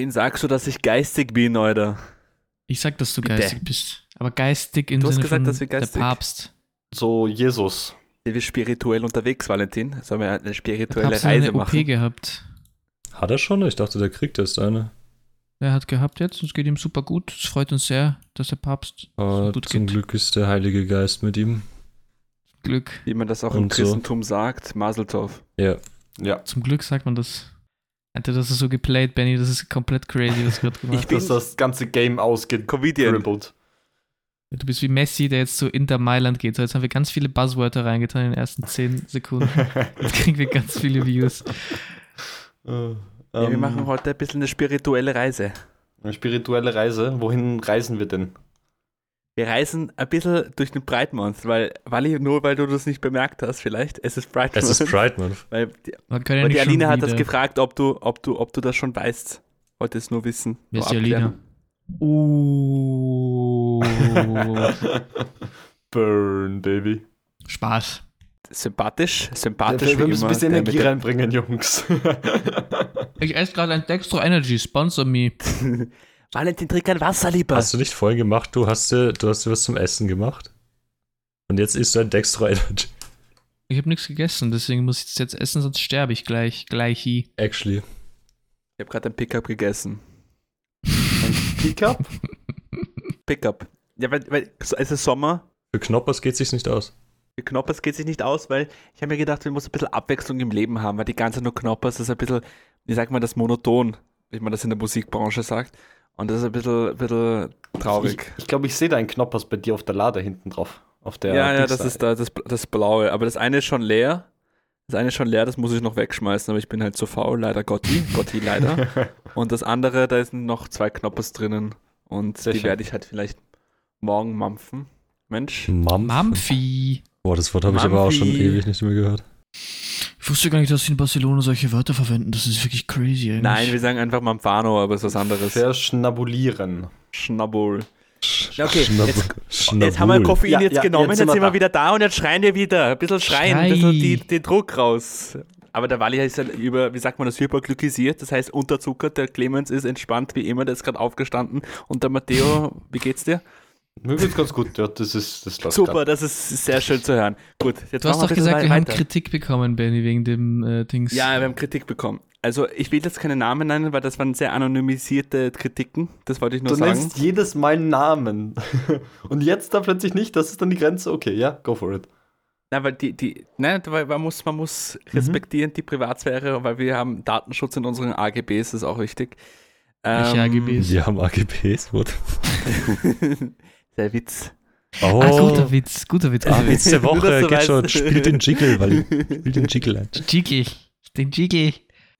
Wen sagst du, dass ich geistig bin, Alter? Ich sag, dass du Bitte. geistig bist. Aber geistig im Du hast Sinne gesagt, von dass wir der geistig- Papst. So Jesus. Sind wir spirituell unterwegs, Valentin? Sollen wir eine spirituelle Reise eine OP machen? gehabt. Hat er schon? Ich dachte, der kriegt erst eine. Er hat gehabt jetzt und es geht ihm super gut. Es freut uns sehr, dass der Papst Aber so gut zum geht. Glück ist der Heilige Geist mit ihm. Glück. Wie man das auch im Und so. Christentum sagt, Maseltov. Ja. Ja. Zum Glück sagt man das. Alter, das ist so geplayt, Benny. Das ist komplett crazy, was gerade gemacht Ich bin- Dass das ganze Game ausgeht. Comedian. Du bist wie Messi, der jetzt zu Inter Mailand geht. So, jetzt haben wir ganz viele Buzzwörter reingetan in den ersten 10 Sekunden. Jetzt kriegen wir ganz viele Views. Äh, Ja, wir ähm, machen heute ein bisschen eine spirituelle Reise. Eine spirituelle Reise. Wohin reisen wir denn? Wir reisen ein bisschen durch den Pride Month, weil, Wally, nur weil du das nicht bemerkt hast, vielleicht, es ist Pride Es ist Pride Month. Weil die, Man kann ja weil die Alina hat das gefragt, ob du, ob du, ob du das schon weißt. Wollte es nur wissen. Wer ist die Alina? Uh, Burn, Baby. Spaß. Sympathisch, sympathisch wir müssen ein bisschen Energie der- reinbringen, Jungs. Ich esse gerade ein Dextro Energy. Sponsor me. Valentin, trink ein Wasser lieber. Hast du nicht vorhin gemacht, du hast dir, du hast dir was zum Essen gemacht? Und jetzt isst du ein Dextro Energy. Ich habe nichts gegessen, deswegen muss ich es jetzt essen, sonst sterbe ich gleich. Gleich. Actually. Ich habe gerade ein Pickup gegessen. Pickup? Pickup. Ja, weil, weil es ist Sommer. Für Knoppers geht sich's nicht aus. Für Knoppers geht sich nicht aus, weil ich habe mir gedacht, wir müssen ein bisschen Abwechslung im Leben haben, weil die ganze nur Knoppers ist ein bisschen, wie sagt man das, monoton, wie man das in der Musikbranche sagt. Und das ist ein bisschen, ein bisschen traurig. Ich, ich glaube, ich sehe da einen Knoppers bei dir auf der Lade hinten drauf. Auf der ja, ja, das da. ist da, das, das Blaue. Aber das eine ist schon leer. Das eine ist schon leer, das muss ich noch wegschmeißen, aber ich bin halt zu faul, leider Gotti. Gotti leider. Und das andere, da sind noch zwei Knoppers drinnen. Und Sehr die werde ich halt vielleicht morgen mampfen. Mensch. Mampf. Mampfi. Boah, das Wort habe ich aber auch schon ewig nicht mehr gehört. Ich wusste gar nicht, dass sie in Barcelona solche Wörter verwenden. Das ist wirklich crazy eigentlich. Nein, wir sagen einfach Mampfano, aber es ist was anderes. Verschnabulieren. Schnabbul. Ja, okay, jetzt- Jetzt haben wir Schnabul. Koffein Ja, jetzt ja, genommen, jetzt jetzt, sind wir sind wir da. wieder da und jetzt schreien wir wieder. Ein bisschen schreien, ein Schrei. bisschen die, den Druck raus. Aber der Wally ist ja über, wie sagt man das, hyperglykisiert, das heißt unterzuckert. Der Clemens ist entspannt wie immer, der ist gerade aufgestanden. Und der Matteo, wie geht's dir? Mir geht's ganz gut, ja, das ist das läuft Super, grad. das ist sehr schön zu hören. Gut, jetzt Du hast doch gesagt, wir haben. Kritik bekommen, Benny, wegen dem äh, Dings. Ja, wir haben Kritik bekommen. Also ich will jetzt keine Namen nennen, weil das waren sehr anonymisierte Kritiken. Das wollte ich nur Du sagen. nennst jedes Mal Namen. Und jetzt da plötzlich nicht, das ist dann die Grenze. Okay, ja, go for it. Na, weil die, die, ne, weil man muss, man muss Mhm. respektieren die Privatsphäre, weil wir haben Datenschutz in unseren AGBs, das ist auch wichtig. Welche Ähm, AGBs? Wir haben AGBs. What? Der Witz. Oh, Ah, guter Witz, guter Witz. Ah, guter Witz Witz. der Woche. du Geht weißt. schon. Spiel den Jiggle, weil spiel den Jiggle ein. Jiggle. Den Jiggle.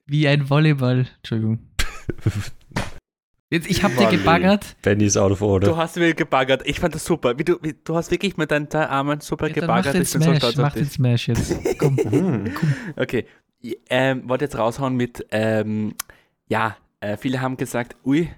Wie ein Volleyball. Entschuldigung. Jetzt, ich hab dir Volley. gebaggert. Benny ist out of Du order. hast mir gebaggert. Ich fand das super. Wie du, wie, du hast wirklich mit deinen zwei Armen super Ja, gebaggert. den Ich bin so Smash, stolz mach auf den. Smash jetzt. Komm. Hm. Okay. Ich, Ähm, wollte jetzt raushauen mit, ähm, ja, äh, viele haben gesagt, ui,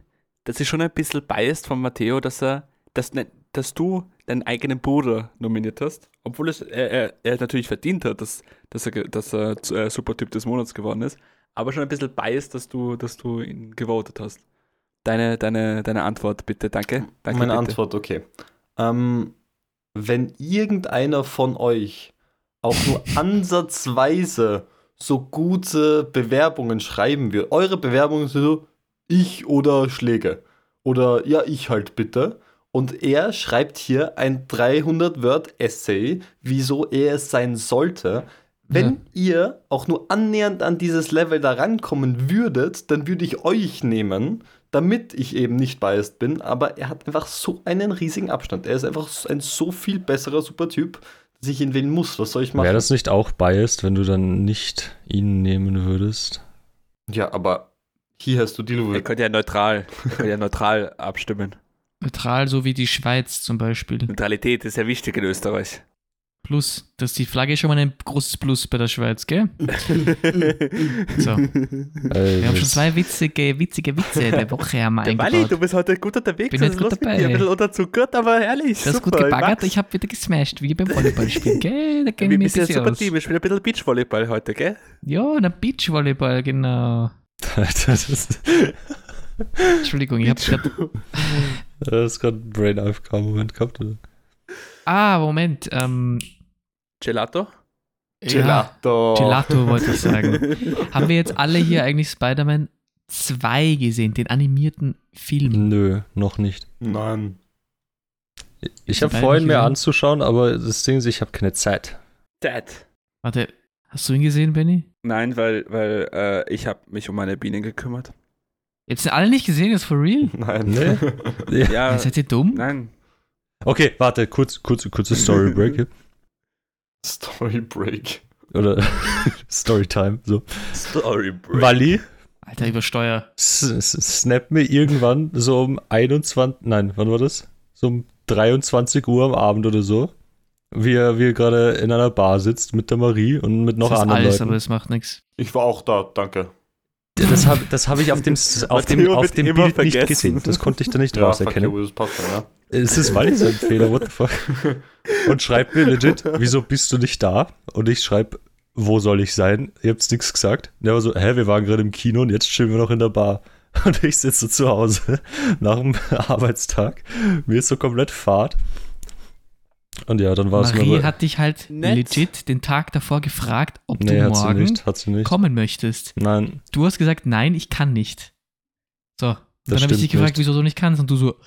das ist schon ein bisschen biased von Matteo, dass er, dass, ne- dass du deinen eigenen Bruder nominiert hast, obwohl es, er, er, er natürlich verdient hat, dass, dass er, dass er äh, Supertyp des Monats geworden ist, aber schon ein bisschen biased, dass du, dass du ihn gewotet hast. Deine, deine, deine Antwort bitte, danke. danke Meine bitte. Antwort, okay. Ähm, wenn irgendeiner von euch auch nur ansatzweise so gute Bewerbungen schreiben will, eure Bewerbungen sind so, ich oder Schläge. Oder ja, ich halt bitte. Und er schreibt hier ein 300-Word-Essay, wieso er es sein sollte. Wenn Ja. ihr auch nur annähernd an dieses Level da rankommen würdet, dann würde ich euch nehmen, damit ich eben nicht biased bin. Aber er hat einfach so einen riesigen Abstand. Er ist einfach so- ein so viel besserer Supertyp, dass ich ihn wählen muss. Was soll ich machen? Wäre das nicht auch biased, wenn du dann nicht ihn nehmen würdest? ja, aber hier hast du die Ihr Lupe. könnt ja neutral, ihr könnt ja neutral abstimmen. Neutral, so wie die Schweiz zum Beispiel. Neutralität ist ja wichtig in Österreich. Plus, dass die Flagge schon mal ein großes Plus bei der Schweiz, gell? So. Wir haben schon zwei witzige, witzige Witze der Woche haben wir Der Wally, du bist heute gut unterwegs. Bin Was heute ist gut los mit dabei. dir? Ein bisschen unterzuckert, aber herrlich. Du hast super, gut gebaggert, mag's. ich habe wieder gesmashed, wie beim Volleyballspielen, gell? Da Wir ich mich sind ein bisschen super aus. Team. Ich spiele ein bisschen Beachvolleyball heute, gell? Ja, na Beachvolleyball, genau. das ist, Entschuldigung, ich habe gerade. Das ist gerade ein Brain AFK-Moment gehabt, oder? Ah, Moment. Ähm, Gelato? Gelato. Ja, Gelato wollte ich sagen. Haben wir jetzt alle hier eigentlich Spider-Man 2 gesehen, den animierten Film? Nö, noch nicht. Nein. Ich Die habe vorhin mir gesehen? anzuschauen, aber das Ding ist, ich habe keine Zeit. Dad. Warte, hast du ihn gesehen, Benny? Nein, weil, weil äh, ich habe mich um meine Bienen gekümmert. Jetzt sind alle nicht gesehen, ist for real? Nein. Nee. Ja. Ja, Seid ihr dumm? nein. Okay, warte, kurz, kurz, kurze Story Break hier. Story Break. Oder Storytime, so. Story Break. Wally Alter, übersteuer. s- s- snappt mir irgendwann so um 21, nein, wann war das? So um 23 Uhr am Abend oder so. Wie er, wie er gerade in einer Bar sitzt mit der Marie und mit noch das ist anderen alles, Leuten. aber das macht nichts. Ich war auch da, danke. Das habe das hab ich auf dem, auf dem, auf dem Bild nicht vergessen. gesehen. Das konnte ich da nicht Ja, rauserkennen. you, das passt ja. Es ist Wally sein Fehler, what the fuck? Und schreibt mir legit, wieso bist du nicht da? Und ich schreibe, wo soll ich sein? Ihr habt's nichts gesagt. Und er war so, hä, wir waren gerade im Kino und jetzt chillen wir noch in der Bar. Und ich sitze zu Hause nach dem Arbeitstag. Mir ist so komplett Fahrt. Und ja, dann war es Marie mir. hat dich halt Nett. legit den Tag davor gefragt, ob Nee, du hat sie morgen nicht, hat sie nicht. kommen möchtest. Nein, Du hast gesagt, nein, ich kann nicht. So, und dann habe ich dich gefragt, nicht. wieso du nicht kannst. Und du so.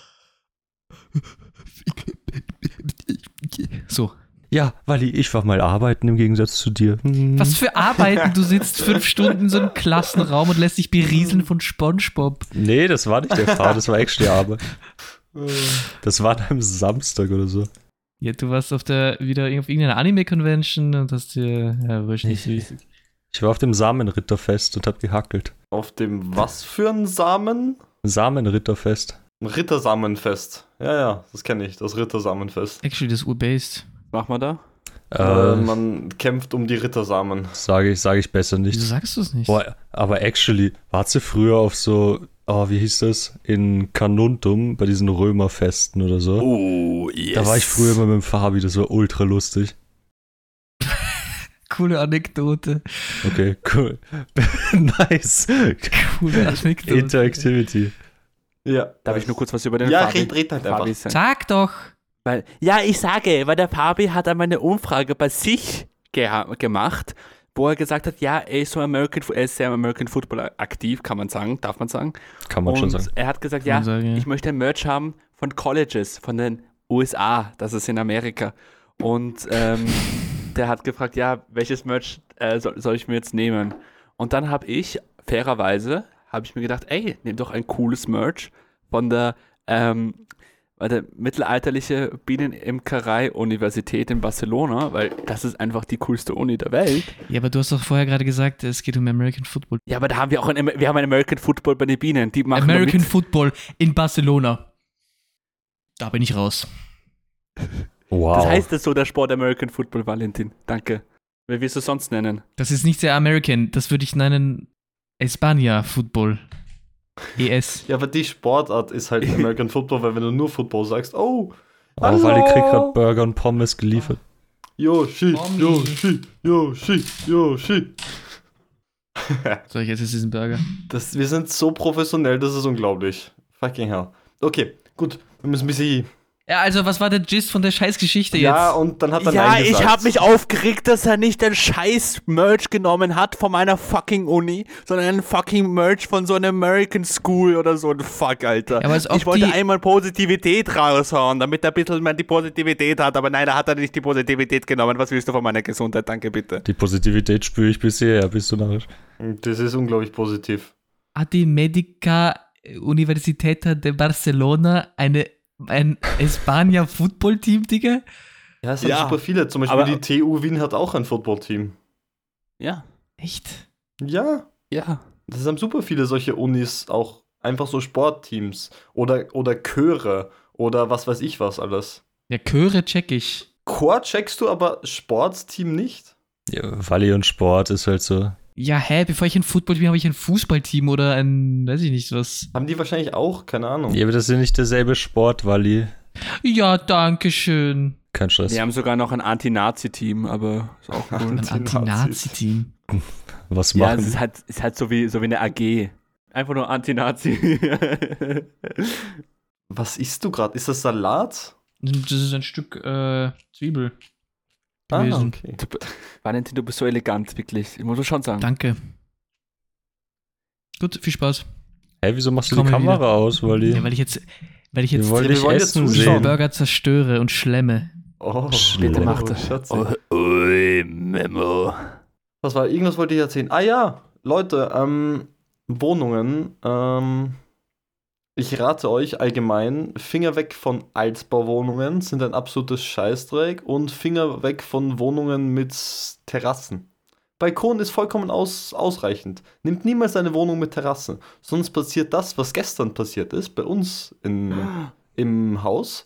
So. Ja, Wally, ich war mal arbeiten im Gegensatz zu dir. Hm. Was für Arbeiten? Du sitzt fünf Stunden in so einem Klassenraum und lässt dich berieseln von Spongebob. Nee, das war nicht der Fall, das war extra Arbeit. Das war an einem Samstag oder so. Ja, du warst auf der wieder auf irgendeiner Anime-Convention und hast dir. Ja, wurscht nicht süß. Ich war auf dem Samenritterfest und hab gehackelt. Auf dem was für ein Samen? Samenritterfest. Ein Rittersamenfest. Ja, ja, das kenne ich, das Rittersamenfest. Actually, das ist urbased. Machen wir da? Äh, man kämpft um die Rittersamen. sage ich, sage ich besser nicht. Wieso sagst du es nicht? Boah, aber actually, wart ihr früher auf so, oh, wie hieß das? In Carnuntum, bei diesen Römerfesten oder so? Oh, yes. Da war ich früher immer mit dem Fabi, das war ultra lustig. Coole Anekdote. Okay, cool. nice. Coole Anekdote. Interactivity. Ja. Darf ich nur kurz was über den Ja, Fabi, red, red halt Fabi einfach. sagen? Sag doch. Weil, ja, ich sage, weil der Fabi hat einmal eine Umfrage bei sich geha- gemacht, wo er gesagt hat, ja, er ist so American, er ist sehr American Football aktiv, kann man sagen, darf man sagen. Kann man und schon sagen. er hat gesagt, ja, sagen, ja. ich möchte ein Merch haben von Colleges, von den USA, das ist in Amerika. Und ähm, der hat gefragt, ja, welches Merch äh, soll, soll ich mir jetzt nehmen? Und dann habe ich, fairerweise, habe ich mir gedacht, ey, nimm doch ein cooles Merch von der, ähm, warte, mittelalterliche Bienenimkerei-Universität in Barcelona, weil das ist einfach die coolste Uni der Welt. Ja, aber du hast doch vorher gerade gesagt, es geht um American Football. Ja, aber da haben wir auch ein, wir haben ein American Football bei den Bienen. Die machen American. Football in Barcelona. Da bin ich raus. Wow. Das heißt es so, der Sport American Football, Valentin. Danke. Wie wirst du es sonst nennen? Das ist nicht sehr American. Das würde ich nennen Espania Football. ES. Ja, aber die Sportart ist halt American Football, weil wenn du nur Football sagst, oh, oh, weil ich krieg Hallo. grad Burger und Pommes geliefert. Yoshi. Yoshi, Yoshi, Yoshi. So, jetzt diesen Burger. Das, wir sind so professionell, das ist unglaublich. Fucking hell. Okay, gut. Wir müssen ein bisschen. Ja, also, was war der Gist von der Scheißgeschichte Ja, jetzt? und dann hat er Ja, Nein ich habe mich aufgeregt, dass er nicht den scheiß Merch genommen hat von meiner fucking Uni, sondern einen fucking Merch von so einer American School oder so ein Fuck, Alter. Ja, ich wollte die- einmal Positivität raushauen, damit er ein bisschen mehr die Positivität hat, aber nein, da hat er nicht die Positivität genommen. Was willst du von meiner Gesundheit? Danke, bitte. Die Positivität spüre ich bisher, bist du narrisch. Das ist unglaublich positiv. Hat die Medica Universitat de Barcelona eine, ein Espania Football Team, Digga? Ja, es sind Ja, super viele. Zum Beispiel aber- die TU Wien hat auch ein Footballteam. Ja, Echt? Ja, ja. das haben super viele solche Unis, auch einfach so Sportteams oder, oder Chöre oder was weiß ich was alles. Ja, Chöre check ich. Chor checkst du, aber Sportsteam nicht? Ja, Volley und Sport ist halt so. Ja, hä, bevor ich ein Football Team habe ich ein Fußballteam oder ein, weiß ich nicht was. Haben die wahrscheinlich auch? Keine Ahnung. Ja, aber das ist ja nicht derselbe Sport, Wally. Ja, danke schön. Kein Stress. Wir haben sogar noch ein Anti-Nazi-Team, aber ist auch cool. Ein. Anti-Nazi-Team. Was ja, machen es ist halt, ist halt so, wie, so wie eine AG. Einfach nur Anti-Nazi. Was isst du gerade? Ist das Salat? Das ist ein Stück äh, Zwiebel. Ah, Gewesen. okay. Du, Valentin, du bist so elegant, wirklich. Ich muss das schon sagen. Danke. Gut, viel Spaß. Hä, wieso machst du Komm die Kamera wieder. aus? Weil die, Ja, weil ich jetzt, weil ich jetzt ja essen zuschauen. sehen. Burger zerstöre und schlemme. Oh, Bitte mach das. Schatzi. ui, Memo. Was war? Irgendwas wollte ich erzählen. Ah ja, Leute, ähm, Wohnungen. Ähm, ich rate euch allgemein, Finger weg von Altbauwohnungen sind ein absolutes Scheißdreck und Finger weg von Wohnungen mit Terrassen. Balkon ist vollkommen aus, ausreichend. Nimmt niemals eine Wohnung mit Terrasse. Sonst passiert das, was gestern passiert ist, bei uns in, im Haus.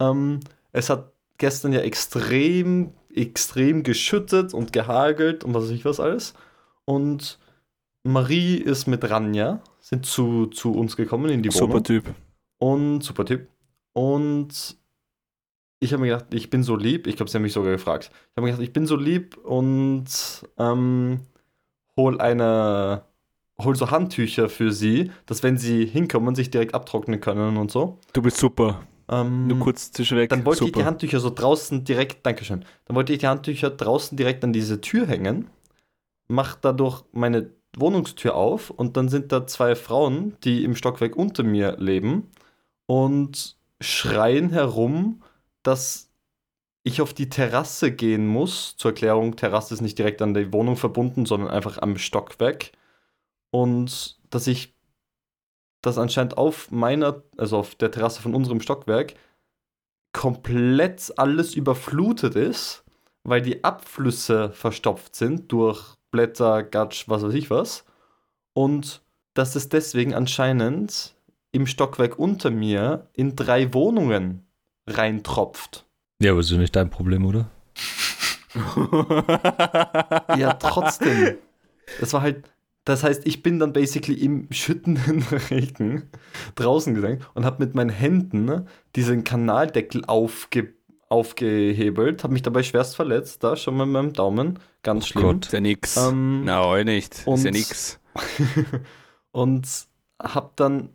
Ähm, es hat gestern ja extrem, extrem geschüttet und gehagelt und was weiß ich was alles. Und Marie ist mit Ranja, sind zu, zu uns gekommen in die Wohnung. Super Typ. Und super Typ. Und ich habe mir gedacht, ich bin so lieb. Ich glaube, sie haben mich sogar gefragt. Ich habe mir gedacht, ich bin so lieb und ähm, hol eine, hol so Handtücher für sie, dass wenn sie hinkommen, sich direkt abtrocknen können und so. Du bist super. Ähm, Nur kurz zwischenweg. dann wollte ich super. die Handtücher so draußen direkt, Dankeschön, dann wollte ich die Handtücher draußen direkt an diese Tür hängen, mach dadurch meine Wohnungstür auf und dann sind da zwei Frauen, die im Stockwerk unter mir leben und schreien herum, dass ich auf die Terrasse gehen muss. Zur Erklärung, Terrasse ist nicht direkt an die Wohnung verbunden, sondern einfach am Stockwerk. Und dass ich das anscheinend auf meiner, also auf der Terrasse von unserem Stockwerk, komplett alles überflutet ist, weil die Abflüsse verstopft sind durch Blätter, Gatsch, was weiß ich was. Und dass es deswegen anscheinend im Stockwerk unter mir in drei Wohnungen reintropft. Ja, aber ist ja nicht dein Problem, oder? Ja, trotzdem. Das war halt, das heißt, ich bin dann basically im schüttenden Regen draußen gegangen und habe mit meinen Händen diesen Kanaldeckel aufge, aufgehebelt, habe mich dabei schwerst verletzt, da schon mal mit meinem Daumen, ganz schlimm. Gott. ist ja nix. Ähm, Na, auch nicht. ist ja und- nix. und hab dann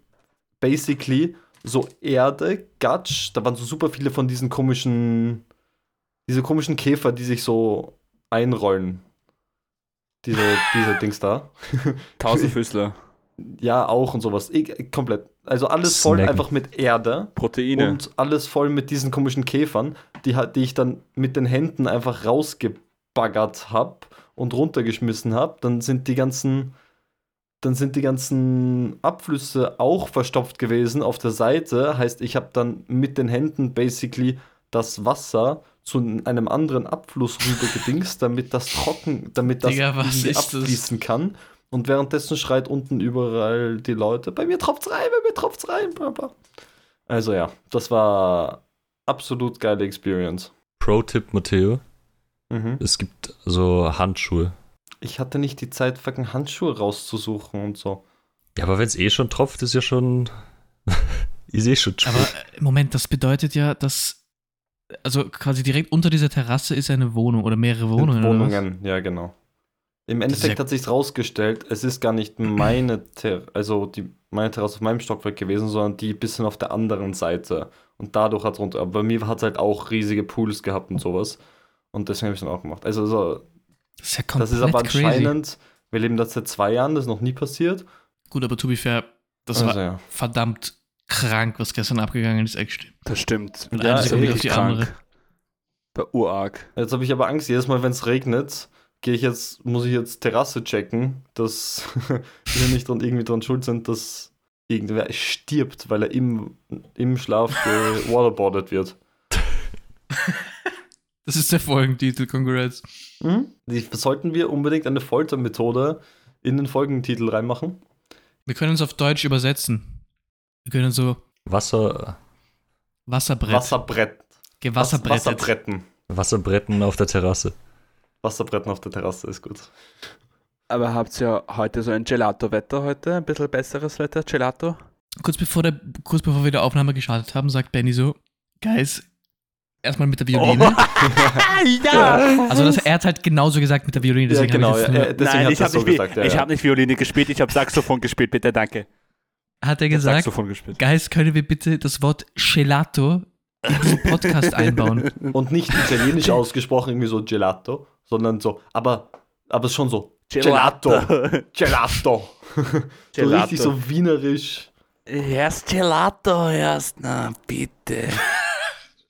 basically so Erde, Gatsch, da waren so super viele von diesen komischen, diese komischen Käfer, die sich so einrollen. Diese, diese Dings da. Tausendfüßler. Ja, auch und sowas. Ich, komplett. Also alles voll Snacken. einfach mit Erde Proteine. und alles voll mit diesen komischen Käfern, die, die ich dann mit den Händen einfach rausgebaggert habe und runtergeschmissen habe. Dann sind die ganzen, dann sind die ganzen Abflüsse auch verstopft gewesen auf der Seite. Heißt, ich habe dann mit den Händen basically das Wasser zu einem anderen Abfluss rübergedingst, damit das trocken, damit das Digga, ist das? abfließen kann. Und währenddessen schreit unten überall die Leute, bei mir tropft's rein, bei mir tropft's rein, bla bla. Also ja, das war absolut geile Experience. Pro-Tipp, Matteo. Mhm. Es gibt so Handschuhe. Ich hatte nicht die Zeit, fucking Handschuhe rauszusuchen und so. Ja, aber wenn es eh schon tropft, ist ja schon. ist eh schon Aber äh, Moment, das bedeutet ja, dass also quasi direkt unter dieser Terrasse ist eine Wohnung oder mehrere Wohnungen. oder was? Wohnungen, ja genau. Im Endeffekt hat sich rausgestellt, es ist gar nicht meine, Ter also die, meine Terrasse auf meinem Stockwerk gewesen, sondern die bisschen auf der anderen Seite. Und dadurch hat es runter. Aber bei mir hat es halt auch riesige Pools gehabt und sowas. Und deswegen habe ich es dann auch gemacht. Also so, Das ist ja das ist aber crazy. anscheinend, wir leben das seit zwei Jahren, das ist noch nie passiert. Gut, aber to be fair, das also war ja. verdammt krank, was gestern abgegangen ist, echt. Das stimmt. Von Ja, einer Sekunde auf die krank. andere. Bei urarg. Jetzt habe ich aber Angst, jedes Mal, wenn es regnet, gehe ich jetzt, muss ich jetzt Terrasse checken, dass wir nicht dran, irgendwie dran schuld sind, dass irgendwer stirbt, weil er im, im Schlaf gewaterboardet wird. Das ist der Folgentitel, congrats. Die, sollten wir unbedingt eine Foltermethode in den Folgentitel reinmachen? Wir können es auf Deutsch übersetzen. Wir können so Wasser, Wasserbrett, Wasserbrett. gewasserbrettet. Wasserbretten. Wasserbretten auf der Terrasse. Wasserbretten auf der Terrasse ist gut. Aber habt ihr heute so ein Gelato-Wetter heute? Ein bisschen besseres Wetter, Gelato? Kurz bevor, der, kurz bevor wir die Aufnahme gestartet haben, sagt Benny so, Guys, erstmal mit der Violine. ja! Also das, er hat halt genauso gesagt mit der Violine. Ja, Deswegen genau. Hab ich jetzt nur, er- deswegen Nein, ich habe so nicht, gesagt. Ja, ich ja. hab nicht Violine gespielt, ich habe Saxophon gespielt, bitte, danke. hat er gesagt, Saxophon gespielt. Guys, können wir bitte das Wort Gelato in diesen Podcast einbauen? Und nicht italienisch ausgesprochen, irgendwie so Gelato, sondern so, aber, aber schon so Gelato. Gelato. so Gelato. richtig so wienerisch. Erst Gelato, erst, na bitte.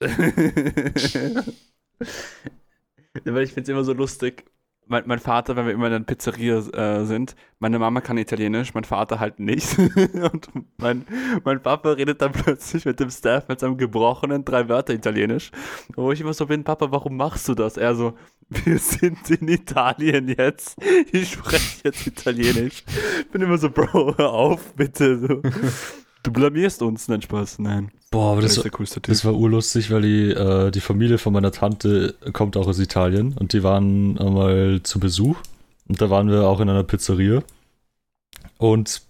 Weil ich finde es immer so lustig. Mein, mein Vater, wenn wir immer in einer Pizzeria äh, sind, meine Mama kann Italienisch, mein Vater halt nicht. Und mein, mein Papa redet dann plötzlich mit dem Staff mit seinem gebrochenen drei Wörter Italienisch. Wo ich immer so bin, Papa, warum machst du das? Er so, wir sind in Italien jetzt. Ich spreche jetzt Italienisch. Bin immer so, Bro, hör auf, bitte. So. Du blamierst uns, nein, Spaß, nein. Boah, aber Das das, ist der coolste Typ. das war urlustig, weil die, äh, die Familie von meiner Tante kommt auch aus Italien und die waren einmal zu Besuch und da waren wir auch in einer Pizzeria und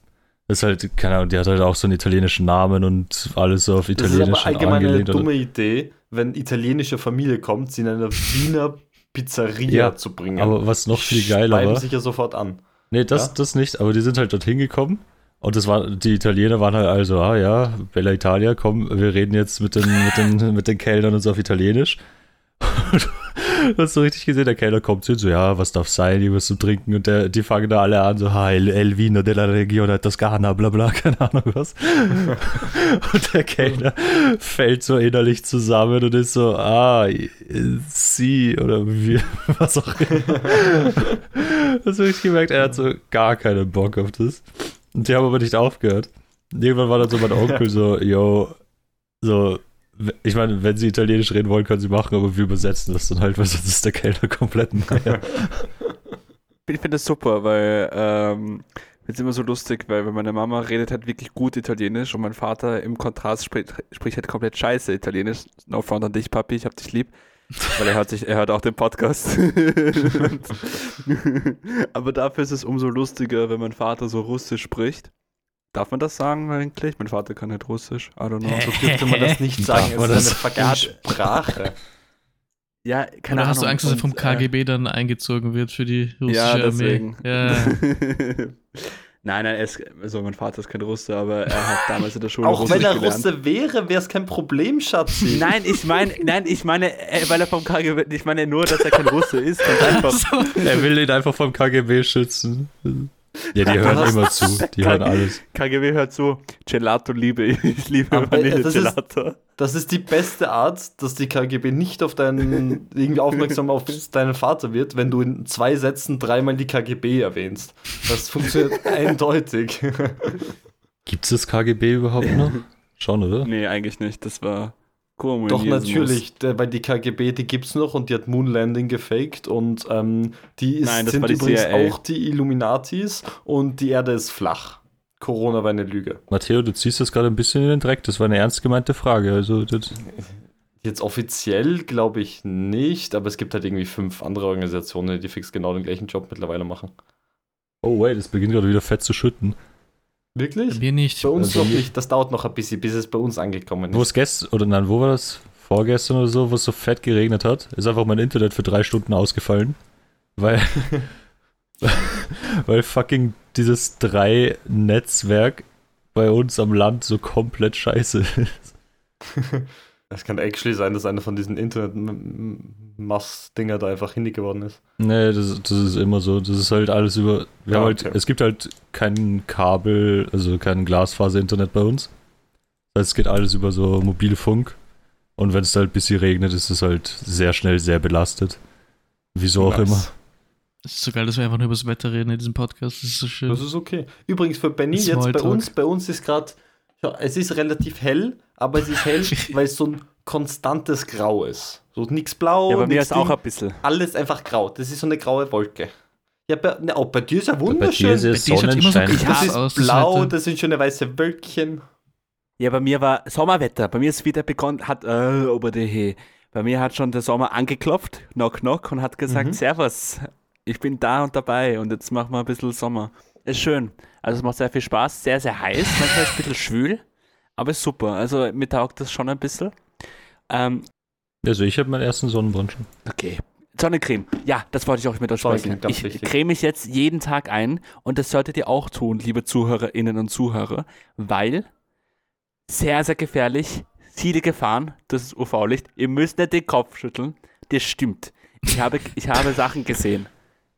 das ist halt, keine Ahnung, die hat halt auch so einen italienischen Namen und alles so auf Das ist Italienisch aber allgemein eine dumme Idee, wenn italienische Familie kommt, sie in eine Wiener Pizzeria Ja, zu bringen. Aber was noch viel geiler Speiben war, sich ja sofort an. Nee, das, Ja? das nicht, aber die sind halt dorthin gekommen und das war, die Italiener waren halt also, ah ja, Bella Italia, komm, wir reden jetzt mit den, mit den, mit den Kellnern und so auf Italienisch. Und du hast so richtig gesehen, der Kellner kommt zu so, ja, was darf sein, irgendwas zum Trinken und der, die fangen da alle an, so, ah, el, el vino della regione Toscana, bla bla, keine Ahnung was. Und der Kellner fällt so innerlich zusammen und ist so, ah, sie oder wie, was auch immer. Hast du richtig gemerkt, er hat so gar keinen Bock auf das. Und die haben aber nicht aufgehört. Irgendwann war dann so mein Onkel so, yo, so, ich meine, wenn sie Italienisch reden wollen, können sie machen, aber wir übersetzen das dann halt, weil sonst ist der Kellner komplett naja. Ich finde das super, weil ähm, es immer so lustig, weil wenn meine Mama redet halt wirklich gut Italienisch und mein Vater im Kontrast spricht, spricht halt komplett scheiße Italienisch. No front an dich, Papi, ich hab dich lieb. Weil er hört sich, er hört auch den Podcast. Aber dafür ist es umso lustiger, wenn mein Vater so Russisch spricht. Darf man das sagen eigentlich? Mein Vater kann nicht Russisch. I don't know. So dürfte man das nicht sagen. Es ist das? eine Er Sprache. Ja, keine Oder hast du Ahnung. Angst, dass er vom äh, KGB dann eingezogen wird für die russische Ja, Armee? deswegen. Ja. nein, nein, er ist, also mein Vater ist kein Russe, aber er hat damals in der Schule Auch Russisch wenn er gelernt. Russe wäre, wäre es kein Problem, Schatzi. Nein, ich meine, nein, ich meine, weil er vom KGB, ich meine nur, dass er kein Russe ist, einfach. Er will ihn einfach vom KGB schützen. Ja, die hören immer zu, die hören alles. KGB hört so, Gelato liebe ich, ich liebe Aber, äh, Vanille das ist- Gelato. Das ist die beste Art, dass die KGB nicht auf deinen, irgendwie aufmerksam auf deinen Vater wird, wenn du in zwei Sätzen dreimal die KGB erwähnst. Das funktioniert eindeutig. Gibt es das KGB überhaupt noch? Schon, oder? Nee, eigentlich nicht, das war Doch, Kommunismus. natürlich, der, weil die KGB, die gibt's noch und die hat Moonlanding gefaked und ähm, die ist, Nein, sind übrigens CIA. auch die Illuminatis und die Erde ist flach. Corona war eine Lüge. Matteo, du ziehst das gerade ein bisschen in den Dreck. Das war eine ernst gemeinte Frage. Also, das, Jetzt offiziell glaube ich nicht, aber es gibt halt irgendwie fünf andere Organisationen, die fix genau den gleichen Job mittlerweile machen. oh, wait, es beginnt gerade wieder fett zu schütten. Bei Wirklich? mir nicht. Bei uns Also noch nicht. Das dauert noch ein bisschen, bis es bei uns angekommen Wo ist. es gestern, oder nein, wo war das? Vorgestern oder so, wo es so fett geregnet hat, ist einfach mein Internet für drei Stunden ausgefallen. Weil, weil fucking dieses drei-Netzwerk bei uns am Land so komplett scheiße ist. Es kann actually sein, dass einer von diesen Internet-Mass-Dinger da einfach hindig geworden ist. Nee, das, das ist immer so. Das ist halt alles über. Wir Ja, haben halt, okay. Es gibt halt kein Kabel, also kein Glasfaser-Internet bei uns. Das heißt, es geht alles über so Mobilfunk. Und wenn es halt ein bisschen regnet, ist es halt sehr schnell sehr belastet. Wieso auch Nice. immer. Es ist so geil, dass wir einfach nur über das Wetter reden in diesem Podcast. Das ist so schön. Das ist okay. Übrigens für Benny jetzt bei uns, bei uns ist gerade, ja, es ist relativ hell, aber es ist hell, weil es so ein konstantes Grau ist. So nichts blau, Ja, bei mir nix ist auch Ding, ein bisschen. alles einfach grau. Das ist so eine graue Wolke. Ja, bei, ne, auch bei dir ist ja Bei dir wunderschön. ist es Bei dir so Sonnenschein. das ist aus, blau, Wetter. das sind schöne weiße Wölkchen. Ja, bei mir war Sommerwetter. Bei mir ist wieder begonnen, hat, äh, ober die He. Bei mir hat schon der Sommer angeklopft, knock knock, und hat gesagt, Mhm. Servus, ich bin da und dabei und jetzt machen wir ein bisschen Sommer. Ist schön. Also es macht sehr viel Spaß, sehr, sehr heiß, manchmal ist es ein bisschen schwül, aber ist super. Also mir taugt das schon ein bisschen. Ähm, Also ich habe meinen ersten Sonnenbrand schon. Okay. Sonnencreme. Ja, das wollte ich auch mit euch sprechen. Ich wichtig. creme mich jetzt jeden Tag ein und das solltet ihr auch tun, liebe Zuhörerinnen und Zuhörer, weil sehr, sehr gefährlich, viele Gefahren, das ist UV-Licht. Ihr müsst nicht den Kopf schütteln. Das stimmt. Ich habe, ich habe Sachen gesehen,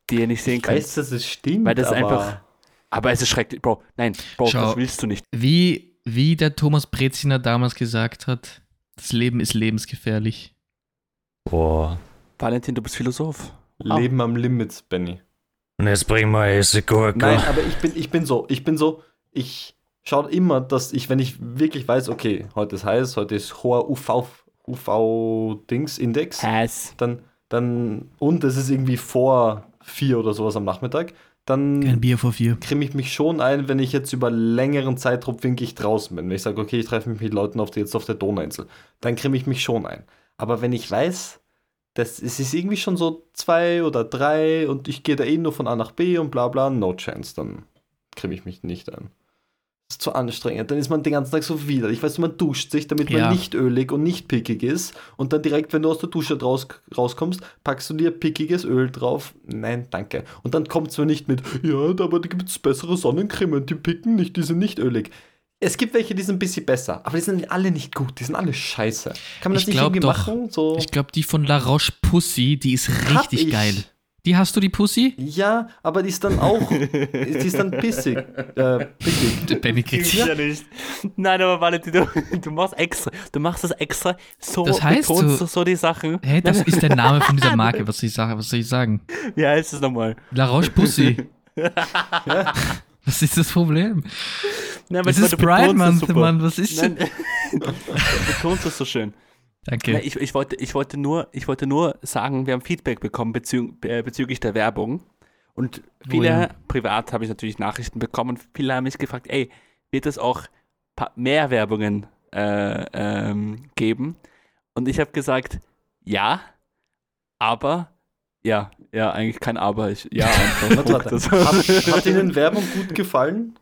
die ihr nicht sehen Ich könnt. weiß, dass es stimmt, Weil das aber einfach- Aber es ist schrecklich. Bro, nein, Bro, Schau. das willst du nicht. Wie, wie der Thomas Breziner damals gesagt hat, das Leben ist lebensgefährlich. Boah. Valentin, du bist Philosoph. Leben am Limit, Benny. Und jetzt bringen wir Essigurke. Nein, aber ich bin, ich bin so, ich bin so, ich schaue immer, dass ich, wenn ich wirklich weiß, okay, heute ist heiß, heute ist hoher UV, UV-Dings-Index, Hass. dann, dann, und es ist irgendwie vor vier oder sowas am Nachmittag, dann Bier vor vier. creme ich mich schon ein, wenn ich jetzt über längeren Zeitraum wirklich draußen bin. Wenn ich sage, okay, ich treffe mich mit Leuten auf, die jetzt auf der Donauinsel, dann creme ich mich schon ein. Aber wenn ich weiß, das, es ist irgendwie schon so zwei oder drei und ich gehe da eh nur von A nach B und bla bla, no chance, dann creme ich mich nicht ein. Ist zu anstrengend. Dann ist man den ganzen Tag so wieder. Ich weiß, man duscht sich, damit man Ja. nicht ölig und nicht pickig ist. Und dann direkt, wenn du aus der Dusche raus, rauskommst, packst du dir pickiges Öl drauf. Nein, danke. Und dann kommt es mir nicht mit, ja, aber da gibt es bessere Sonnencreme, die picken nicht, die sind nicht ölig. Es gibt welche, die sind ein bisschen besser, aber die sind alle nicht gut, die sind alle scheiße. Kann man das Ich nicht irgendwie doch. machen? So, Ich glaube, die von La Roche Pussy, die ist richtig ich. geil. Die hast du, die Pussy? Ja, aber die ist dann auch, die ist dann pissig. Äh. Der Benny kriegt ja nicht. Nein, aber Valentin, du, du machst extra. Du machst das extra. So Das heißt, du- du so die Sachen. Hä, das ist der Name von dieser Marke. Was soll ich sagen? Was soll ich sagen? Wie heißt es nochmal? La Roche Pussy. Was ist das Problem? Nein, Es ist Pride das Month. Mann. Was ist Nein, denn? du betonst das so schön. Danke. Ich, ich, wollte, ich, wollte nur, ich wollte nur sagen, wir haben Feedback bekommen bezü äh, bezüglich der Werbung. Und viele, Oh ja. privat habe ich natürlich Nachrichten bekommen und viele haben mich gefragt, ey, wird es auch mehr Werbungen äh, ähm, geben? Und ich habe gesagt, ja, aber, ja, ja, eigentlich kein Aber. Ich, ja, einfach. Hat, hat Ihnen Werbung gut gefallen?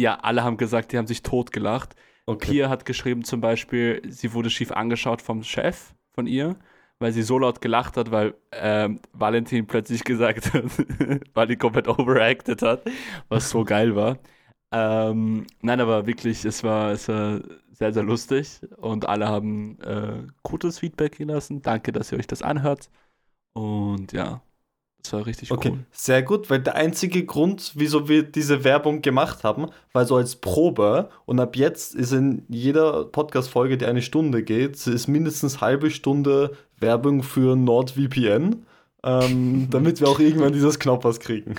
ja, alle haben gesagt, die haben sich totgelacht. Okay. Pia hat geschrieben zum Beispiel, sie wurde schief angeschaut vom Chef von ihr, weil sie so laut gelacht hat, weil ähm, Valentin plötzlich gesagt hat, weil die komplett overacted hat, was so geil war. Ähm, nein, aber wirklich, es war, es war sehr, sehr lustig und alle haben äh, gutes Feedback gelassen. Danke, dass ihr euch das anhört. Und ja, das war richtig Okay, cool. sehr gut, weil der einzige Grund, wieso wir diese Werbung gemacht haben, war so als Probe und ab jetzt ist in jeder Podcast-Folge, die eine Stunde geht, ist mindestens halbe Stunde Werbung für NordVPN, ähm, damit wir auch irgendwann dieses Knoppers kriegen.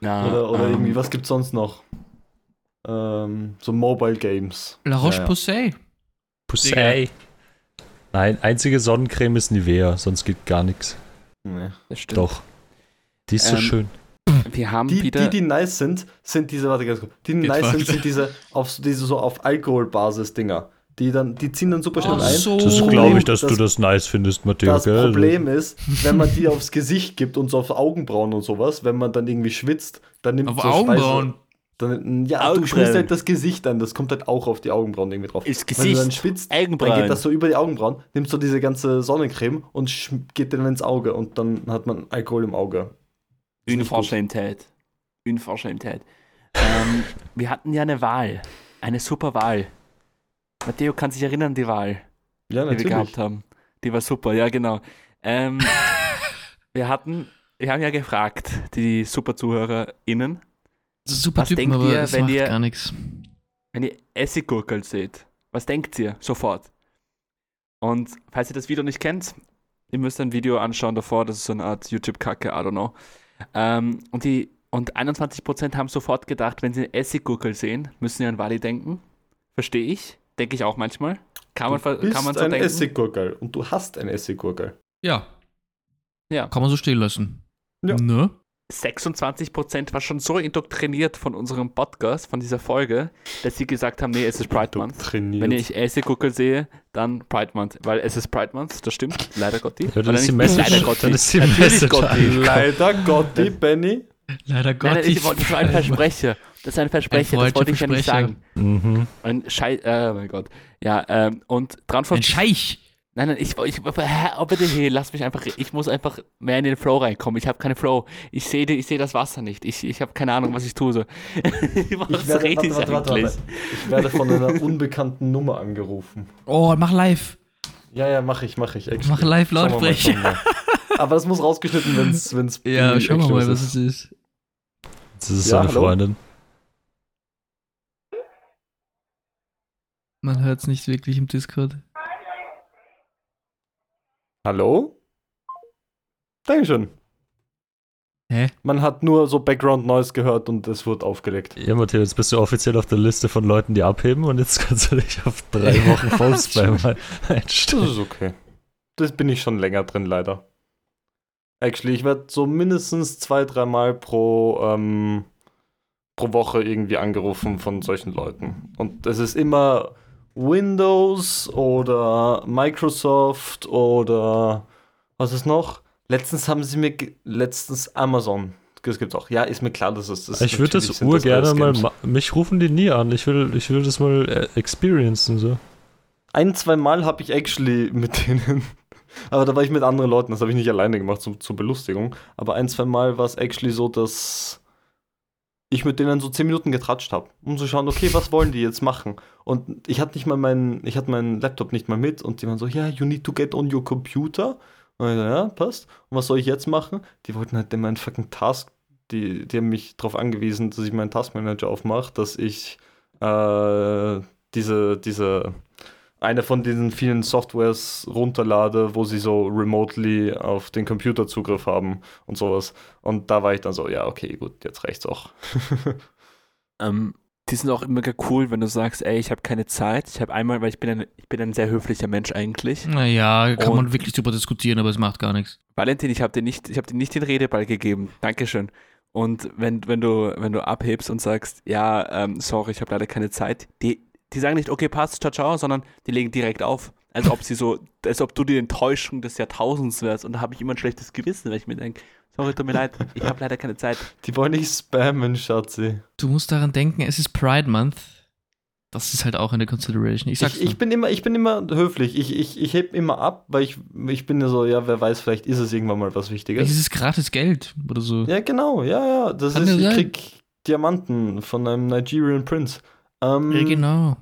Ja, Oder, oder ähm, irgendwie, was gibt's sonst noch? Ähm, so Mobile Games. La Roche Ja, ja. Pussy. Pussy. Nein, einzige Sonnencreme ist Nivea, sonst geht gar nichts. Nee. das stimmt. Doch. Die ist so Ähm, schön. Wir haben Die, wieder. die, die nice sind, sind diese, warte ganz kurz, die, nice sind, weiter. sind diese auf, so- diese so auf Alkoholbasis-Dinger. Die dann, die ziehen dann super schnell ein. so. Das glaube ich, dass das- du das nice findest, Matteo. Das gell? Problem ist, wenn man die aufs Gesicht gibt und so auf Augenbrauen und sowas, wenn man dann irgendwie schwitzt, dann nimmt Auf so Augenbrauen. Speise, dann, ja, du Augenbrauen. schmierst halt das Gesicht an, das kommt halt auch auf die Augenbrauen irgendwie drauf. Ins Wenn du dann Gesicht, schwitzt, dann Augenbrauen. geht das so über die Augenbrauen, nimmst so diese ganze Sonnencreme und geht dann ins Auge und dann hat man Alkohol im Auge. Ist gut. Unverschämtheit. Unverschämtheit. ähm, wir hatten ja eine Wahl. Eine super Wahl. Matteo kann sich erinnern an die Wahl, Ja, die wir gehabt haben. Die war super, ja genau. Ähm, wir hatten, wir haben ja gefragt, die super ZuhörerInnen, Das ist super Was Typen, denkt aber ihr, das wenn macht ihr- gar nichts. wenn ihr Essiggurkel seht, was denkt ihr sofort? Und falls ihr das Video nicht kennt, ihr müsst ein Video anschauen davor, das ist so eine Art YouTube-Kacke, I don't know. Ähm, und, die, und 21% haben sofort gedacht, wenn sie Essiggurkel sehen, müssen sie an Wally denken. Verstehe ich. Denke ich auch manchmal. Kann man, Du bist kann man so ein denken. Essiggurkel und du hast ein Essiggurkel. Ja. Ja. Kann man so stehen lassen. Ja. Ne? 26% war schon so indoktriniert von unserem Podcast, von dieser Folge, dass sie gesagt haben, nee, es ist Pride Month. Wenn ich Essiggurkel sehe, dann Pride Month. Weil es ist Pride Month, das stimmt. Leider Gotti. Ja, dann ist die Message- Leider Gotti. dann ist die Message Gotti. Leider Gotti, Benny. Leider Gott. Nein, nein, ich wollte, das war ein Versprecher. Das ist ein Versprecher, das wollte ich ja nicht sagen. Mhm. Ein Schei äh, oh mein Gott. Ja, ähm, und Ein 53. Scheich. Nein, nein, ich, ich hä, oh, bitte, hey, lass mich einfach, ich muss einfach mehr in den Flow reinkommen. Ich habe keine Flow. Ich sehe ich seh das Wasser nicht. Ich, ich habe keine Ahnung, was ich tue. So. was Ich werde, warte, warte, warte, ich werde von einer unbekannten Nummer angerufen. Oh, mach live. Ja, ja, mache ich, mache ich. actually. Mach live Lautsprecher. Aber das muss rausgeschnitten, wenn es wenn's Ja, schauen wir mal, was ist. es ist. Das ist Ja, seine hallo? Freundin. Man hört es nicht wirklich im Discord. Hallo? Dankeschön. Hä? Man hat nur so Background Noise gehört und es wurde aufgelegt. Ja, Matteo, jetzt bist du offiziell auf der Liste von Leuten, die abheben und jetzt kannst du dich auf drei Wochen Phone-Spam ein- Das einstellen. ist okay. Das bin ich schon länger drin, leider. Actually, ich werde so mindestens zwei, dreimal pro, ähm, pro Woche irgendwie angerufen von solchen Leuten. Und es ist immer Windows oder Microsoft oder was ist noch? Letztens haben sie mir, letztens Amazon. Das gibt's auch. Ja, ist mir klar, dass es das Ich würde das urgerne alles mal ma- Mich rufen die nie an. Ich will, ich will das mal äh, experiencen. So. Ein, zwei Mal habe ich actually mit denen, aber da war ich mit anderen Leuten, das habe ich nicht alleine gemacht zum, zur Belustigung, aber ein, zwei Mal war es actually so, dass ich mit denen so zehn Minuten getratscht habe, um zu schauen, okay, was wollen die jetzt machen? Und ich hatte nicht mal meinen, ich hatte meinen Laptop nicht mal mit und die waren so, ja, you need to get on your computer. Und ich so, ja, passt. Und was soll ich jetzt machen? Die wollten halt meinen fucking Task, die, die haben mich darauf angewiesen, dass ich meinen Taskmanager aufmache, dass ich äh, diese, diese eine von diesen vielen Softwares runterlade, wo sie so remotely auf den Computer Zugriff haben und sowas. Und da war ich dann so, ja, okay, gut, jetzt reicht's auch. Ähm, die sind auch immer cool, wenn du sagst, ey, ich habe keine Zeit. Ich habe einmal, weil ich bin ein, ich bin ein sehr höflicher Mensch eigentlich. Naja, kann Und- man wirklich drüber diskutieren, aber es macht gar nichts. Valentin, ich habe dir nicht, ich habe dir nicht den Redeball gegeben. Dankeschön. Und wenn, wenn du, wenn du abhebst und sagst, ja, ähm, sorry, ich habe leider keine Zeit, die, die sagen nicht, okay, passt, ciao, ciao, sondern die legen direkt auf. Als ob sie so, als ob du die Enttäuschung des Jahrtausends wärst. Und da habe ich immer ein schlechtes Gewissen, weil ich mir denke, sorry, tut mir leid, ich habe leider keine Zeit. Die wollen nicht spammen, Schatzi. Du musst daran denken, es ist Pride Month. Das ist halt auch eine Consideration. Ich sag's Ich, ich, bin immer, ich bin immer höflich. Ich, ich, ich heb immer ab, weil ich, ich bin ja so, ja, wer weiß, vielleicht ist es irgendwann mal was. Wichtiges. Es ist gratis Geld oder so. Ja, genau, ja, ja. Das Kann ist, ich krieg Diamanten von einem Nigerian Prince. Ähm, Ja, genau.